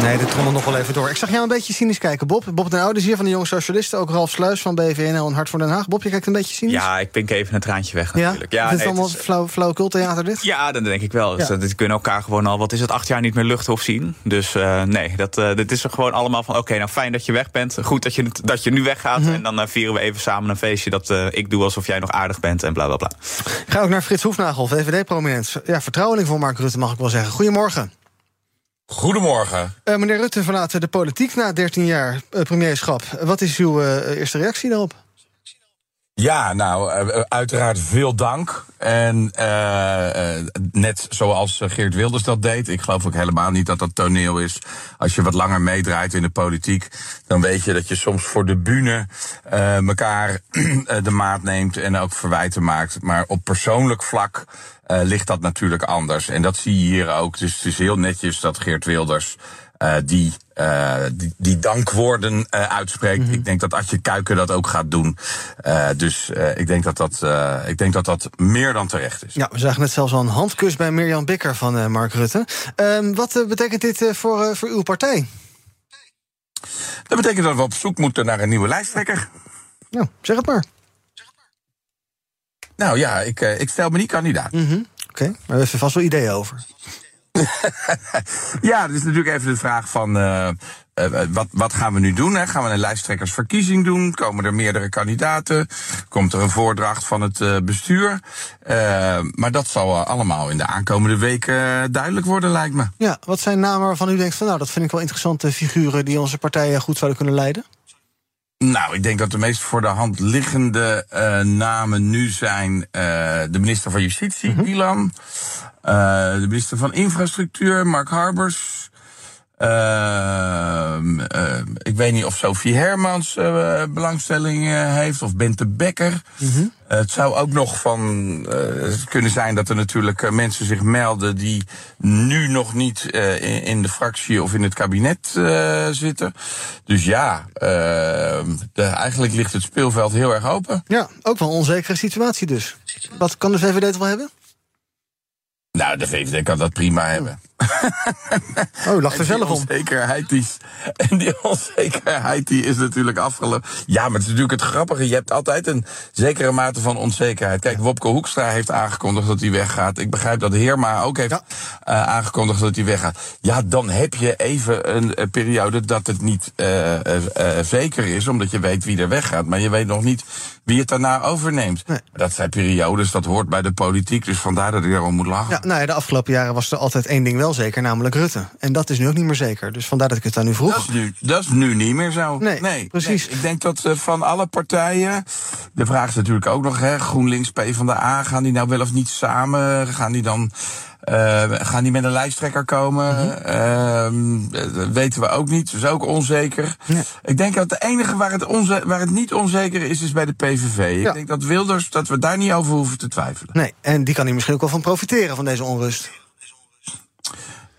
S3: Nee, dit trommelt nog wel even door. Ik zag jou een beetje cynisch kijken, Bob. Bob den Oude is hier van de Jonge Socialisten. Ook Ralf Sluis van BVNL en Hart voor Den Haag. Bob, je kijkt een beetje cynisch.
S8: Ja, ik pink even een traantje weg natuurlijk.
S3: Ja, is
S8: nee, het
S3: allemaal
S8: is-
S3: flauw, flauwekultheater dit?
S8: Ja, dat denk ik wel.
S3: Ja.
S8: Ja. Die kunnen elkaar gewoon al, wat is het, acht jaar niet meer luchten of zien. Dus eh, nee, dat, eh, dit is er gewoon allemaal van... oké, nou fijn dat je weg bent. Goed dat je, het- dat je nu weggaat.
S3: Mhm.
S8: En dan eh, vieren we even samen een feestje... dat eh, ik doe alsof jij nog aardig bent en bla bla bla.
S3: Ik ga ook naar Frits Hoefnagel, VVD-prominent. Ja, vertrouweling voor Mark Rutte, mag ik wel zeggen. Goedemorgen.
S1: Goedemorgen.
S3: Eh, meneer Rutte verlaat de politiek na 13 jaar eh, premierschap. Wat is uw eh, eerste reactie daarop?
S1: Ja, nou, uiteraard veel dank. En net zoals Geert Wilders dat deed, ik geloof ook helemaal niet dat dat toneel is. Als je wat langer meedraait in de politiek, dan weet je dat je soms voor de bühne elkaar de maat neemt en ook verwijten maakt. Maar op persoonlijk vlak eh, ligt dat natuurlijk anders. En dat zie je hier ook. Dus het is heel netjes dat Geert Wilders eh, die, eh, die, die dankwoorden uitspreekt. Ik denk dat Adje Kuiken dat ook gaat doen. Dus ik, denk dat dat, ik denk dat dat meer dan terecht is.
S3: Ja, we zagen net zelfs al een handkus bij Mirjam Bikker van Mark Rutte. Ehm, wat betekent dit voor, voor uw partij?
S1: Dat betekent dat we op zoek moeten naar een nieuwe lijsttrekker.
S3: Nou, zeg het maar.
S1: Nou ja, ik, eh, ik stel me niet kandidaat.
S3: Mhm, Oké, maar we hebben vast wel ideeën over.
S1: Ja, dat is natuurlijk even de vraag van eh, eh, wat, wat gaan we nu doen? Hè? Gaan we een lijsttrekkersverkiezing doen? Komen er meerdere kandidaten? Komt er een voordracht van het bestuur? Maar dat zal allemaal in de aankomende weken duidelijk worden, lijkt me.
S3: Ja, wat zijn namen waarvan u denkt van nou, dat vind ik wel interessante figuren die onze partijen goed zouden kunnen leiden?
S1: Nou, ik denk dat de meest voor de hand liggende eh, namen nu zijn eh, de minister van Justitie. Ilan. eh, de minister van Infrastructuur, Mark Harbers. Ehm, eh, ik weet niet of Sophie Hermans eh, belangstelling eh, heeft, of Bente Becker.
S3: Mhm.
S1: Het zou ook nog van eh, kunnen zijn dat er natuurlijk mensen zich melden die nu nog niet in, in de fractie of in het kabinet zitten. Dus ja, eh, de, eigenlijk ligt het speelveld heel erg open.
S3: Ja, ook wel een onzekere situatie dus. Wat kan de VVD het wel hebben?
S1: Nou, de VVD kan dat prima hebben.
S3: Oh, lacht er zelf om.
S1: Onzekerheid die, is- en die onzekerheid die is natuurlijk afgelopen. Ja, maar het is natuurlijk het grappige. Je hebt altijd een zekere mate van onzekerheid. Kijk, Wopke Hoekstra heeft aangekondigd dat hij weggaat. Ik begrijp dat Heerma ook heeft eh, aangekondigd dat hij weggaat. Ja, dan heb je even een, eh, periode dat het niet eh, zeker is, omdat je weet wie er weggaat. Maar je weet nog niet wie het daarna overneemt. Dat zijn periodes, dat hoort bij de politiek. Dus vandaar dat ik erom moet lachen.
S3: Ja, nou ja, de afgelopen jaren was er altijd één ding wel zeker, namelijk Rutte. En dat is nu ook niet meer zeker. Dus vandaar dat ik het aan u vroeg.
S1: Dat is nu, dat is nu niet meer zo.
S3: Nee, precies.
S1: nee. Ik denk dat eh, van alle partijen. De vraag is natuurlijk ook nog: hè, GroenLinks, PvdA, gaan die nou wel of niet samen? Gaan die dan. eh, gaan die met een lijsttrekker komen?
S3: Mhm.
S1: Ehm, dat weten we ook niet. Dat is ook onzeker. Ik denk dat de enige waar het, onze, waar het niet onzeker is, is bij de PVV. Ik denk dat Wilders, dat we daar niet over hoeven te twijfelen.
S3: Nee, en die kan hier misschien ook wel van profiteren van deze onrust.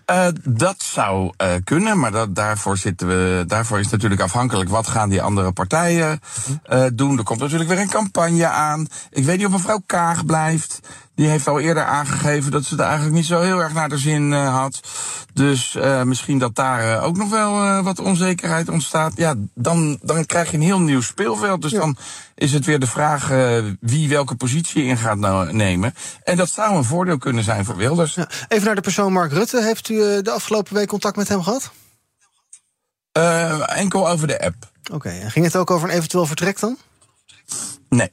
S1: Eh, dat zou eh, kunnen, maar dat, daarvoor, zitten we, daarvoor is natuurlijk afhankelijk. Wat gaan die andere partijen eh, doen? Er komt natuurlijk weer een campagne aan. Ik weet niet of mevrouw Kaag blijft. Die heeft al eerder aangegeven dat ze er eigenlijk niet zo heel erg naar de zin eh, had. Dus eh, misschien dat daar eh, ook nog wel wat onzekerheid ontstaat. Ja, dan, dan krijg je een heel nieuw speelveld. Dus dan is het weer de vraag wie welke positie in gaat nou nemen. En dat zou een voordeel kunnen zijn voor Wilders.
S3: Even naar de persoon Mark Rutte. Heeft u de afgelopen week contact met hem gehad?
S1: Eh, enkel over de app.
S3: Oké, en ging het ook over een eventueel vertrek dan?
S1: Nee.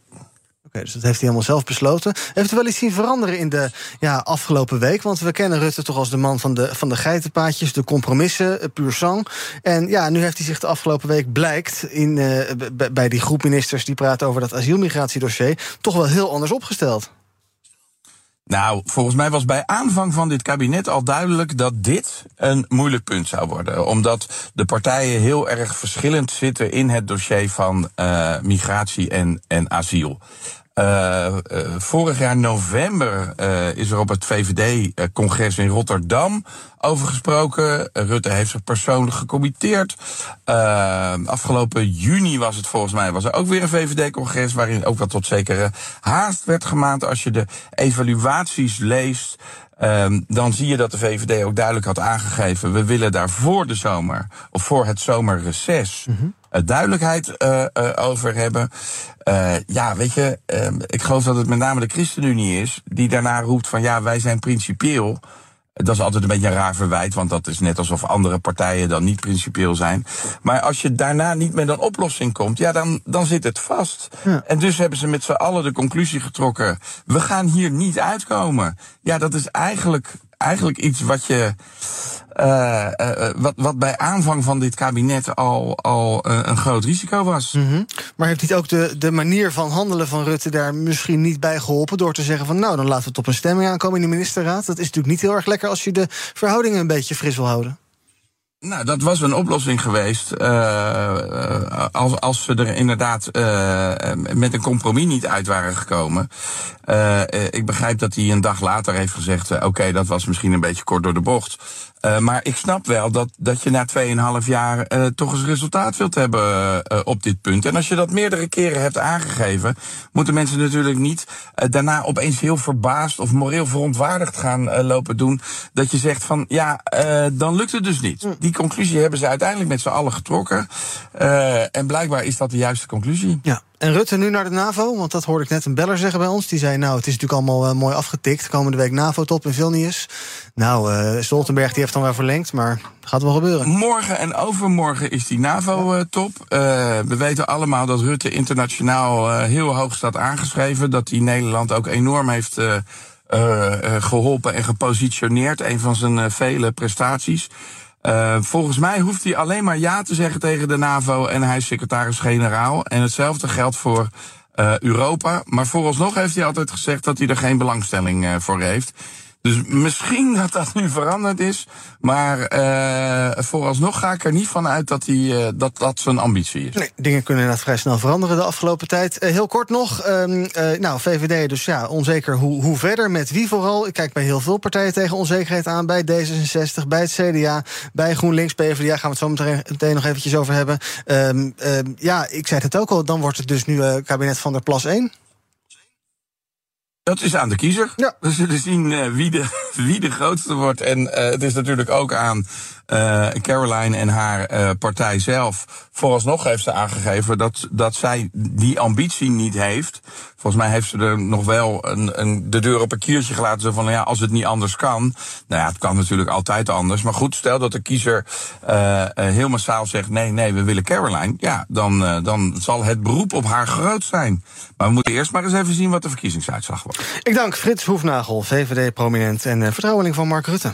S3: Dus dat heeft hij helemaal zelf besloten. Heeft u wel iets zien veranderen in de ja, afgelopen week? Want we kennen Rutte toch als de man van de, van de geitenpaadjes, de compromissen, eh, puur sang. En ja, nu heeft hij zich de afgelopen week, blijkt, in, eh, bij die groep ministers die praten over dat asielmigratiedossier, toch wel heel anders opgesteld.
S1: Nou, volgens mij was bij aanvang van dit kabinet al duidelijk dat dit een moeilijk punt zou worden. Omdat de partijen heel erg verschillend zitten in het dossier van eh, migratie en, en asiel. Eh, eh, vorig jaar november eh, is er op het VVD-congres in Rotterdam over gesproken. Rutte heeft zich persoonlijk gecommitteerd. Afgelopen juni was het volgens mij, was er ook weer een VVD-congres... waarin ook wat tot zekere haast werd gemaakt. Als je de evaluaties leest... Ehm, dan zie je dat de VVD ook duidelijk had aangegeven... we willen daar voor de zomer, of voor het zomerreces... eh, duidelijkheid eh, eh, over hebben. Eh, ja, weet je, ehm, ik geloof dat het met name de ChristenUnie is... die daarna roept van ja, wij zijn principieel... Dat is altijd een beetje een raar verwijt, want dat is net alsof andere partijen dan niet principieel zijn. Maar als je daarna niet met een oplossing komt, ja, dan, dan zit het vast. En dus hebben ze met z'n allen de conclusie getrokken: we gaan hier niet uitkomen. Ja, dat is eigenlijk, eigenlijk iets wat je. eh, eh, wat, wat bij aanvang van dit kabinet al, al eh, een groot risico was.
S3: Mhm. Maar heeft niet ook de, de manier van handelen van Rutte daar misschien niet bij geholpen door te zeggen van nou, dan laten we het op een stemming aankomen in de ministerraad? Dat is natuurlijk niet heel erg lekker als je de verhoudingen een beetje fris wil houden.
S1: Nou, dat was een oplossing geweest. eh, als, als ze er inderdaad eh, met een compromis niet uit waren gekomen. Eh, eh, ik begrijp dat hij een dag later heeft gezegd: eh, Oké, dat was misschien een beetje kort door de bocht. Uh, maar ik snap wel dat, dat je na 2,5 jaar uh, toch eens resultaat wilt hebben uh, op dit punt. En als je dat meerdere keren hebt aangegeven, moeten mensen natuurlijk niet daarna opeens heel verbaasd of moreel verontwaardigd gaan lopen doen. Dat je zegt van ja, dan lukt het dus niet. Die conclusie hebben ze uiteindelijk met z'n allen getrokken. en blijkbaar is dat de juiste conclusie.
S3: Ja. En Rutte nu naar de NAVO? Want dat hoorde ik net een beller zeggen bij ons. Die zei, nou, het is natuurlijk allemaal uh, mooi afgetikt. Komende week NAVO-top in Vilnius. Nou, uh, Stoltenberg die heeft dan wel verlengd, maar gaat wel gebeuren.
S1: Morgen en overmorgen is die NAVO-top. Uh, we weten allemaal dat Rutte internationaal heel hoog staat aangeschreven. Dat hij Nederland ook enorm heeft geholpen en gepositioneerd. Een van zijn vele prestaties. Uh, volgens mij hoeft hij alleen maar ja te zeggen tegen de NAVO en hij is secretaris-generaal. En hetzelfde geldt voor uh, Europa. Maar vooralsnog heeft hij altijd gezegd dat hij er geen belangstelling uh, voor heeft. Dus misschien dat dat nu veranderd is. Maar uh, vooralsnog ga ik er niet van uit dat die, uh, dat, dat zijn ambitie is.
S3: Nee, dingen kunnen inderdaad vrij snel veranderen de afgelopen tijd. Uh, heel kort nog. Um, nou, VVD dus ja, onzeker hoe, hoe verder, met wie vooral. Ik kijk bij heel veel partijen tegen onzekerheid aan. Bij D66, bij het CDA, bij GroenLinks, PvdA. Gaan we het zo meteen, nog eventjes over hebben. Um, um, ja, ik zei het ook al, dan wordt het dus nu kabinet van der Plas 1.
S1: Dat is aan de kiezer. Ja. We zullen zien uh, wie, de, wie de grootste wordt. En uh, het is natuurlijk ook aan uh, Caroline en haar uh, partij zelf. Vooralsnog heeft ze aangegeven dat, dat zij die ambitie niet heeft. Volgens mij heeft ze er nog wel een, een, de deur op een kiertje gelaten. Zo van, ja, als het niet anders kan. Nou ja, het kan natuurlijk altijd anders. Maar goed, stel dat de kiezer uh, heel massaal zegt... nee, nee, we willen Caroline. Ja, dan, dan zal het beroep op haar groot zijn. Maar we moeten eerst maar eens even zien wat de verkiezingsuitslag wordt.
S3: Ik dank Frits Hoefnagel, VVD-prominent en vertrouweling van Mark Rutte.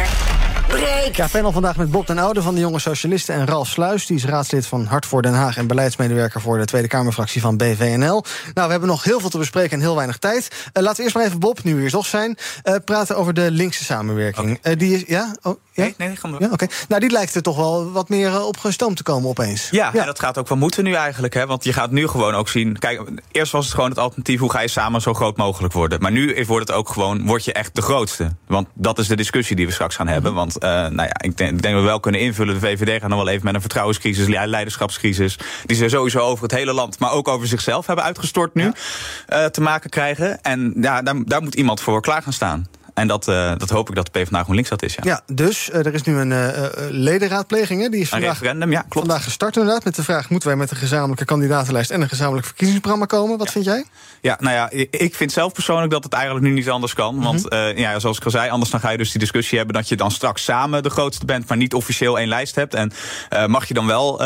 S2: Breek.
S3: Ja, panel vandaag met Bob den Oude van de Jonge Socialisten... en Ralf Sluis, die is raadslid van Hart voor Den Haag... en beleidsmedewerker voor de Tweede Kamerfractie van BVNL. Nou, we hebben nog heel veel te bespreken en heel weinig tijd. Uh, laten we eerst maar even, Bob, nu weer toch zijn... Uh, praten over de linkse samenwerking. Okay. Uh, die is, ja? Oh, ja?
S8: Nee, nee, ga maar.
S3: Ja, oké. Okay. Nou, die lijkt er toch wel wat meer op gestoomd te komen opeens.
S8: Ja, ja. En dat gaat ook wel moeten nu eigenlijk. Hè? Want je gaat nu gewoon ook zien... Kijk, eerst was het gewoon het alternatief... hoe ga je samen zo groot mogelijk worden. Maar nu wordt het ook gewoon... word je echt de grootste. Want dat is de discussie die we straks gaan hebben. Want, nou ja, ik denk, ik denk dat we wel kunnen invullen. De VVD gaat nog wel even met een vertrouwenscrisis, leiderschapscrisis. Die ze sowieso over het hele land, maar ook over zichzelf hebben uitgestort nu. Ja. Uh, te maken krijgen. En ja, daar, daar moet iemand voor klaar gaan staan. En dat, uh, dat hoop ik dat de PvdA GroenLinks dat is, ja.
S3: Ja, dus uh, er is nu een uh, ledenraadpleging, hè? Die is vandaag,
S8: een referendum, ja, klopt.
S3: vandaag gestart inderdaad. Met de vraag, moeten wij met een gezamenlijke kandidatenlijst... en een gezamenlijk verkiezingsprogramma komen? Wat
S8: ja.
S3: vind jij?
S8: Ja, nou ja, ik vind zelf persoonlijk dat het eigenlijk nu niet anders kan. Mm -hmm. Want ja, zoals ik al zei, anders dan ga je dus die discussie hebben... dat je dan straks samen de grootste bent, maar niet officieel één lijst hebt. En mag je dan wel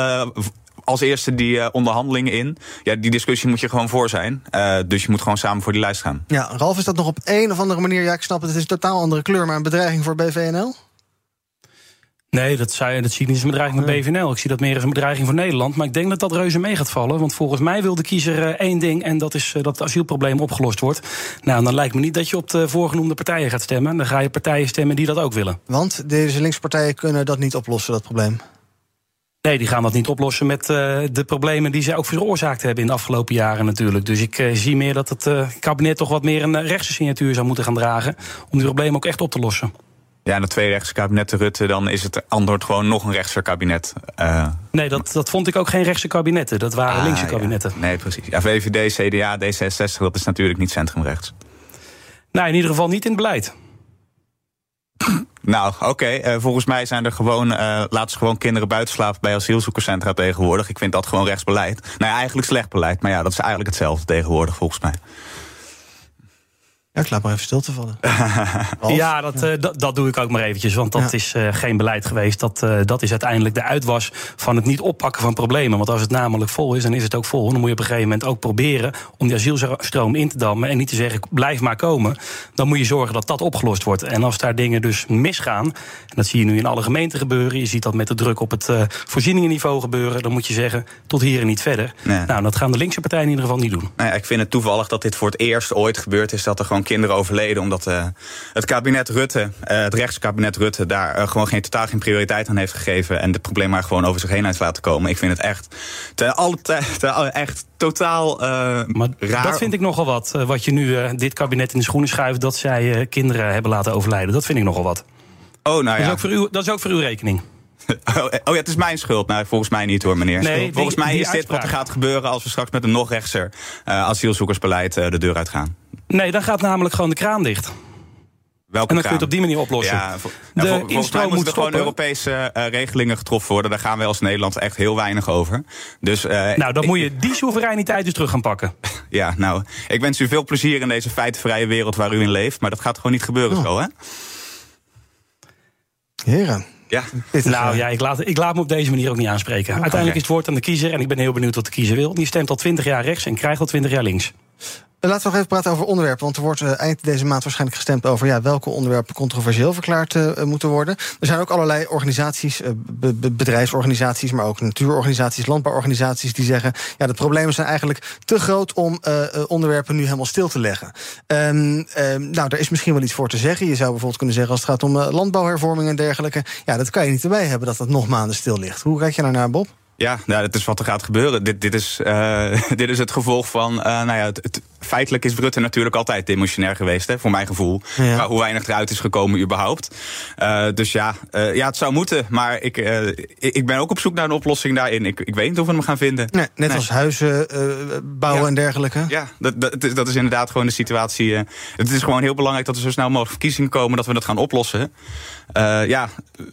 S8: als eerste die uh, onderhandelingen in. Ja, die discussie moet je gewoon voor zijn. Uh, dus je moet gewoon samen voor die lijst gaan.
S3: Ja, Ralf, is dat nog op een of andere manier... ja, ik snap het, het is een totaal andere kleur... maar een bedreiging voor BVNL?
S4: Nee, dat, zei, dat zie ik niet als een bedreiging voor BVNL. Ik zie dat meer als een bedreiging voor Nederland. Maar ik denk dat dat reuze mee gaat vallen. Want volgens mij wil de kiezer uh, één ding... en dat is dat het asielprobleem opgelost wordt. Nou, dan lijkt me niet dat je op de voorgenoemde partijen gaat stemmen. Dan ga je partijen stemmen die dat ook willen.
S3: Want deze linkse partijen kunnen dat niet oplossen, dat probleem?
S4: Nee, die gaan dat niet oplossen met uh, de problemen die zij ook veroorzaakt hebben in de afgelopen jaren natuurlijk. Dus ik uh, zie meer dat het uh, kabinet toch wat meer een rechtse signatuur zou moeten gaan dragen. om die problemen ook echt op te lossen.
S8: Ja, na twee rechtse kabinetten Rutte, dan is het antwoord gewoon nog een rechtser kabinet.
S4: nee, dat, dat vond ik ook geen rechtse kabinetten. Dat waren ah, linkse kabinetten.
S8: Ja. Nee, precies. Ja, VVD, CDA, D66, dat is natuurlijk niet centrumrechts.
S4: Nou, in ieder geval niet in het beleid.
S8: Nou, oké. Uh, volgens mij zijn er gewoon, uh, laten ze gewoon kinderen buitenslapen bij asielzoekerscentra tegenwoordig. Ik vind dat gewoon rechtsbeleid. Nou ja, eigenlijk slecht beleid. Maar ja, dat is eigenlijk hetzelfde tegenwoordig volgens mij.
S3: Ja, ik laat maar even stil te vallen.
S4: Ja, dat, eh, dat, dat doe ik ook maar eventjes. Want dat
S3: Ja.
S4: is eh, geen beleid geweest. Dat, eh, dat is uiteindelijk de uitwas van het niet oppakken van problemen. Want als het namelijk vol is, dan is het ook vol. Dan moet je op een gegeven moment ook proberen om die asielstroom in te dammen. En niet te zeggen, blijf maar komen. Dan moet je zorgen dat dat opgelost wordt. En als daar dingen dus misgaan, en dat zie je nu in alle gemeenten gebeuren. Je ziet dat met de druk op het eh, voorzieningenniveau gebeuren. Dan moet je zeggen, tot hier en niet verder.
S8: Nee.
S4: Nou, dat gaan de linkse partijen in ieder geval niet doen.
S8: Nou ja, ik vind het toevallig dat dit voor het eerst ooit gebeurd is dat er gewoon kinderen overleden. Omdat eh, het kabinet Rutte, eh, het rechtskabinet Rutte, daar eh, gewoon geen, totaal geen prioriteit aan heeft gegeven. En het probleem maar gewoon over zich heen heeft laten komen. Ik vind het echt, te alle echt totaal eh, raar.
S4: Dat vind ik nogal wat. wat je nu dit kabinet in de schoenen schuift. dat zij kinderen hebben laten overlijden. Dat vind ik nogal wat.
S8: Oh, nou
S4: dat, is
S8: ja.
S4: ook voor uw, dat is ook voor uw rekening.
S8: Oh, oh ja, het is mijn schuld. Nou, volgens mij niet hoor, meneer.
S4: Nee, die-
S8: volgens mij is dit wat er gaat gebeuren als we straks met een nog rechtser asielzoekersbeleid de deur uitgaan.
S4: Nee, dan gaat namelijk gewoon de kraan dicht.
S8: Welke
S4: En dan kun je het
S8: kraan?
S4: op die manier oplossen.
S8: Ja, vol-
S4: De
S8: nou, vol- volgens
S4: instroom
S8: mij moeten
S4: moet
S8: er gewoon. Europese eh, regelingen getroffen worden. Daar gaan wij als Nederland echt heel weinig over. Dus, eh,
S4: Nou, dan
S8: ik-
S4: moet je die soevereiniteit dus terug gaan pakken.
S8: Ja, nou, ik wens u veel plezier in deze feitenvrije wereld waar u in leeft. Maar dat gaat gewoon niet gebeuren zo, hè?
S3: Heren.
S8: Ja.
S4: Nou ja, ik laat, ik laat me op deze manier ook niet aanspreken. Uiteindelijk is het woord aan de kiezer. En ik ben heel benieuwd wat de kiezer wil. Die stemt al 20 jaar rechts en krijgt al 20 jaar links.
S3: Eh, Laten we nog even praten over onderwerpen. Want er wordt eh, eind deze maand waarschijnlijk gestemd over ja, welke onderwerpen controversieel verklaard eh, moeten worden. Er zijn ook allerlei organisaties, be- be- bedrijfsorganisaties, maar ook natuurorganisaties, landbouworganisaties, die zeggen: ja, de problemen zijn eigenlijk te groot om onderwerpen nu helemaal stil te leggen. Ehm, ehm, nou, daar is misschien wel iets voor te zeggen. Je zou bijvoorbeeld kunnen zeggen als het gaat om landbouwhervorming en dergelijke. Ja, dat kan je niet erbij hebben dat dat nog maanden stil ligt. Hoe kijk je daar naar, Bob?
S8: Ja, nou, dat is wat er gaat gebeuren. Dit, dit, is, eh, dit is het gevolg van. eh, nou ja, het, het- feitelijk is Rutte natuurlijk altijd demissionair geweest, hè, voor mijn gevoel.
S3: Ja.
S8: Maar hoe weinig eruit is gekomen, überhaupt. Eh, dus ja, ja, het zou moeten. Maar ik, ik- ben ook op zoek naar een oplossing daarin. Ik, ik weet niet of we hem gaan vinden.
S3: Nee, net als huizen bouwen en dergelijke.
S8: Ja, dat, dat, is- dat is inderdaad gewoon de situatie. het is gewoon heel belangrijk dat er zo snel mogelijk verkiezingen komen, dat we dat gaan oplossen. Ja,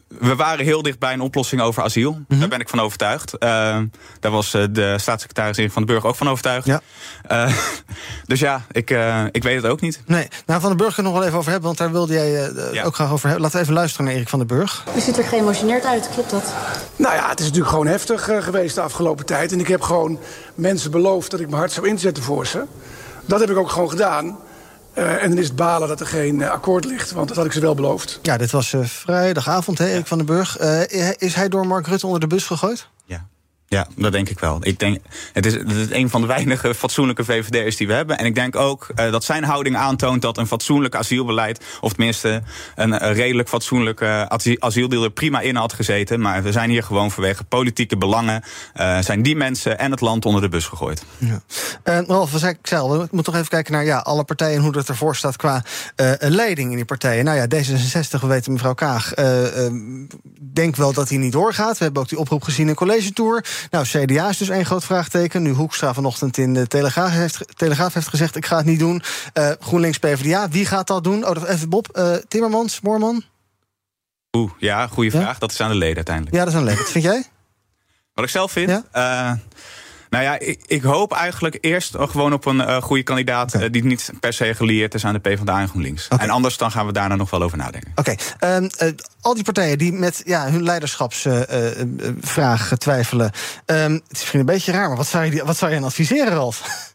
S8: we waren heel dicht bij een oplossing over asiel.
S3: Mhm.
S8: Daar ben ik van overtuigd. Eh, daar was eh, de staatssecretaris Erik van den Burg ook van overtuigd.
S3: Ja.
S8: Eh, dus ja, ik, eh, ik weet het ook niet.
S3: Nee, nou Van den Burg kunnen we nog wel even over hebben, want daar wilde jij eh, ook graag over hebben. Laten we even luisteren naar Erik van den Burg.
S18: U ziet er geëmotioneerd uit, klopt dat?
S19: Nou ja, het is natuurlijk gewoon heftig eh, geweest de afgelopen tijd. En ik heb gewoon mensen beloofd dat ik me hard zou inzetten voor ze. Dat heb ik ook gewoon gedaan. Eh, en dan is het balen dat er geen eh, akkoord ligt, want dat had ik ze wel beloofd.
S3: Ja, dit was eh, vrijdagavond, hè, Erik van den Burg. Eh, is hij door Mark Rutte onder de bus gegooid?
S8: Ja, dat denk ik wel. Ik denk, het, is, een van de weinige fatsoenlijke VVD'ers die we hebben. En ik denk ook eh, dat zijn houding aantoont dat een fatsoenlijk asielbeleid... of tenminste een, eh, redelijk fatsoenlijke uh, er prima in had gezeten. Maar we zijn hier gewoon vanwege politieke belangen... eh, zijn die mensen en het land onder de bus gegooid.
S3: Ja. Rolf, we zei, ik al, we moeten toch even kijken naar ja, alle partijen... en hoe dat ervoor staat qua leiding in die partijen. Nou ja, D66, we weten mevrouw Kaag... Denk wel dat hij niet doorgaat. We hebben ook die oproep gezien in College Tour. Nou, CDA is dus één groot vraagteken. Nu Hoekstra vanochtend in de Telegraaf heeft, Telegraaf heeft gezegd... ik ga het niet doen. Uh, GroenLinks, PvdA, wie gaat dat doen? Oh, even Bob, uh, Timmermans, Moorman?
S8: Oeh, ja, goede vraag. Dat is aan de leden uiteindelijk.
S3: Ja, dat is aan de leden. Wat vind jij?
S8: Wat ik zelf vind? Ja? Uh, nou ja, ik, ik, hoop eigenlijk eerst gewoon op een uh, goede kandidaat... Okay. Uh, die niet per se gelieerd is aan de PvdA en GroenLinks. Okay. En anders dan gaan we daarna nog wel over nadenken.
S3: Oké, okay. um, uh, al die partijen die met ja, hun leiderschapsvraag twijfelen... Um, het is misschien een beetje raar, maar wat zou je, wat zou je aan adviseren, Ralf?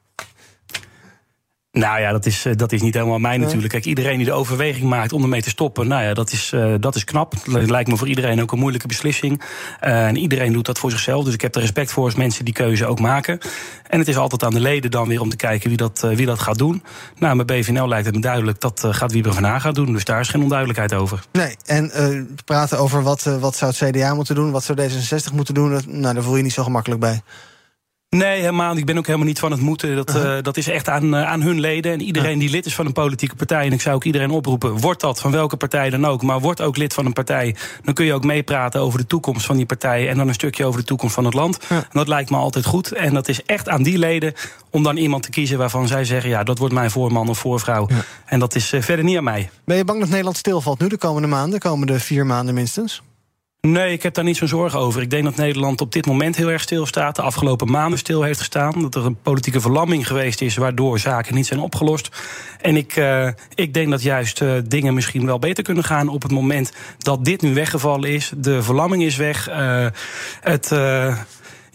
S4: Nou ja, dat is, dat is niet helemaal mij natuurlijk. Kijk, iedereen die de overweging maakt om ermee te stoppen, nou ja, dat is, uh, dat is knap. Dat lijkt me voor iedereen ook een moeilijke beslissing. Uh, en iedereen doet dat voor zichzelf. Dus ik heb er respect voor als mensen die keuze ook maken. En het is altijd aan de leden dan weer om te kijken wie dat, uh, wie dat gaat doen. Nou, met BVNL lijkt het me duidelijk dat gaat Wieber van Haag gaan doen. Dus daar is geen onduidelijkheid over.
S3: Nee, en praten over wat, wat zou het CDA moeten doen, wat zou D66 moeten doen, dat, nou, daar voel je niet zo gemakkelijk bij.
S4: Nee, helemaal. Ik ben ook helemaal niet van het moeten. Dat, uh, dat is echt aan, uh, aan hun leden. En iedereen die lid is van een politieke partij. En ik zou ook iedereen oproepen. Word dat van welke partij dan ook. Maar word ook lid van een partij. Dan kun je ook meepraten over de toekomst van die partij. En dan een stukje over de toekomst van het land. En dat lijkt me altijd goed. En dat is echt aan die leden om dan iemand te kiezen waarvan zij zeggen: ja, dat wordt mijn voorman of voorvrouw. En dat is uh, verder niet aan mij.
S3: Ben je bang dat Nederland stilvalt nu de komende maanden, de komende vier maanden minstens?
S4: Nee, ik heb daar niet zo'n zorgen over. Ik denk dat Nederland op dit moment heel erg stilstaat. De afgelopen maanden stil heeft gestaan. Dat er een politieke verlamming geweest is waardoor zaken niet zijn opgelost. En ik, uh, ik denk dat juist uh, dingen misschien wel beter kunnen gaan op het moment dat dit nu weggevallen is. De verlamming is weg. Uh, het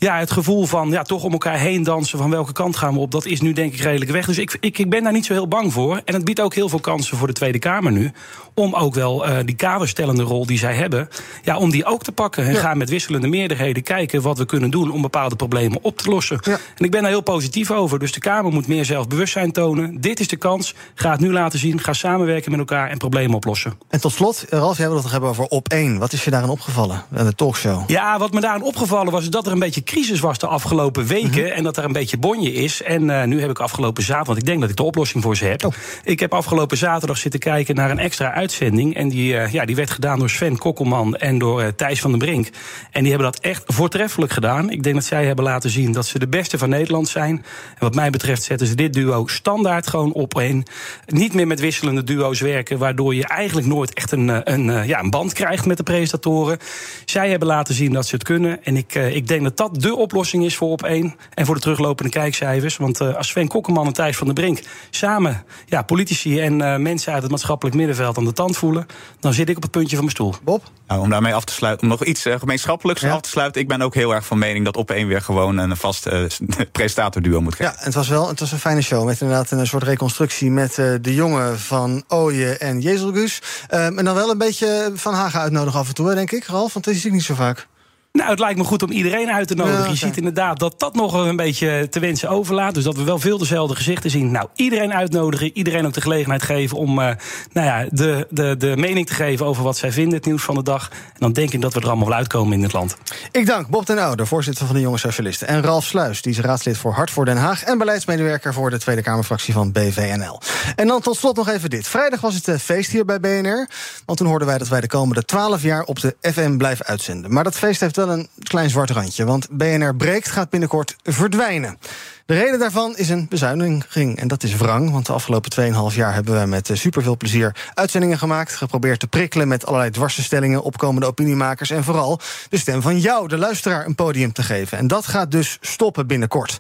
S4: ja, het gevoel van ja, toch om elkaar heen dansen, van welke kant gaan we op, dat is nu denk ik redelijk weg. Dus ik, ik, ik ben daar niet zo heel bang voor. En het biedt ook heel veel kansen voor de Tweede Kamer nu. Om ook wel uh, die kaderstellende rol die zij hebben, ja, om die ook te pakken. En ja. gaan met wisselende meerderheden kijken wat we kunnen doen om bepaalde problemen op te lossen. Ja. En ik ben daar heel positief over. Dus de Kamer moet meer zelfbewustzijn tonen. Dit is de kans. Ga het nu laten zien. Ga samenwerken met elkaar en problemen oplossen.
S3: En tot slot, Ralf, jij wil het nog hebben over op één. Wat is je daarin opgevallen? Aan de talkshow.
S4: Ja, wat me daarin opgevallen was dat er een beetje crisis was de afgelopen weken. Mm -hmm. En dat er een beetje bonje is. En uh, nu heb ik afgelopen zaterdag, want ik denk dat ik de oplossing voor ze heb. Oh. Ik heb afgelopen zaterdag zitten kijken naar een extra uitzending. En die, uh, ja, die werd gedaan door Sven Kokkelman en door uh, Thijs van den Brink. En die hebben dat echt voortreffelijk gedaan. Ik denk dat zij hebben laten zien dat ze de beste van Nederland zijn. En wat mij betreft zetten ze dit duo standaard gewoon op één. Niet meer met wisselende duo's werken, waardoor je eigenlijk nooit echt een, een, ja, een band krijgt met de presentatoren. Zij hebben laten zien dat ze het kunnen. En ik, ik denk dat dat de oplossing is voor op één. En voor de teruglopende kijkcijfers. Want uh, als Sven Kokkeman en Thijs van der Brink samen ja, politici en uh, mensen uit het maatschappelijk middenveld aan de tand voelen. dan zit ik op het puntje van mijn stoel.
S3: Bob?
S8: Nou, om daarmee af te sluiten, om nog iets uh, gemeenschappelijks ja. af te sluiten. Ik ben ook heel erg van mening dat op één weer gewoon een vast presentatorduo moet krijgen.
S3: Ja, het was wel het was een fijne show. Met inderdaad een soort reconstructie met de jongen van Ooyen en Jezelgus. en dan wel een beetje Van Hagen uitnodigen af en toe, denk ik, Ralf. Want dat zie ik niet zo vaak.
S4: Nou, het lijkt me goed om iedereen uit te nodigen. Ja, okay. Je ziet inderdaad dat dat nog een beetje te wensen overlaat. Dus dat we wel veel dezelfde gezichten zien. Nou, iedereen uitnodigen, iedereen ook de gelegenheid geven om uh, nou ja, de, de, de mening te geven over wat zij vinden, het nieuws van de dag. En dan denk ik dat we er allemaal wel uitkomen in het land.
S3: Ik dank Bob den Oude, voorzitter van de Jonge Socialisten. En Ralf Sluis, die is raadslid voor Hart voor Den Haag. En beleidsmedewerker voor de Tweede Kamerfractie van BVNL. En dan tot slot nog even dit. Vrijdag was het feest hier bij BNR. Want toen hoorden wij dat wij de komende 12 jaar op de FM blijven uitzenden. Maar dat feest heeft wel een klein zwart randje. Want BNR Breekt gaat binnenkort verdwijnen. De reden daarvan is een bezuiniging. En dat is wrang, want de afgelopen 2,5 jaar hebben we met superveel plezier uitzendingen gemaakt. Geprobeerd te prikkelen met allerlei dwarsstellingen, opkomende opiniemakers. En vooral de stem van jou, de luisteraar, een podium te geven. En dat gaat dus stoppen binnenkort.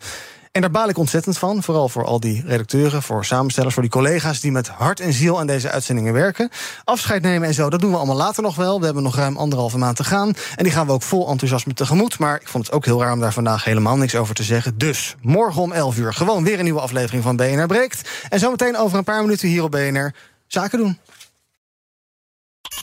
S3: En daar baal ik ontzettend van. Vooral voor al die redacteuren, voor samenstellers, voor die collega's die met hart en ziel aan deze uitzendingen werken. Afscheid nemen en zo, dat doen we allemaal later nog wel. We hebben nog ruim anderhalve maand te gaan. En die gaan we ook vol enthousiasme tegemoet. Maar ik vond het ook heel raar om daar vandaag helemaal niks over te zeggen. Dus morgen om 11 uur gewoon weer een nieuwe aflevering van BNR Breekt. En zometeen over een paar minuten hier op BNR Zaken doen.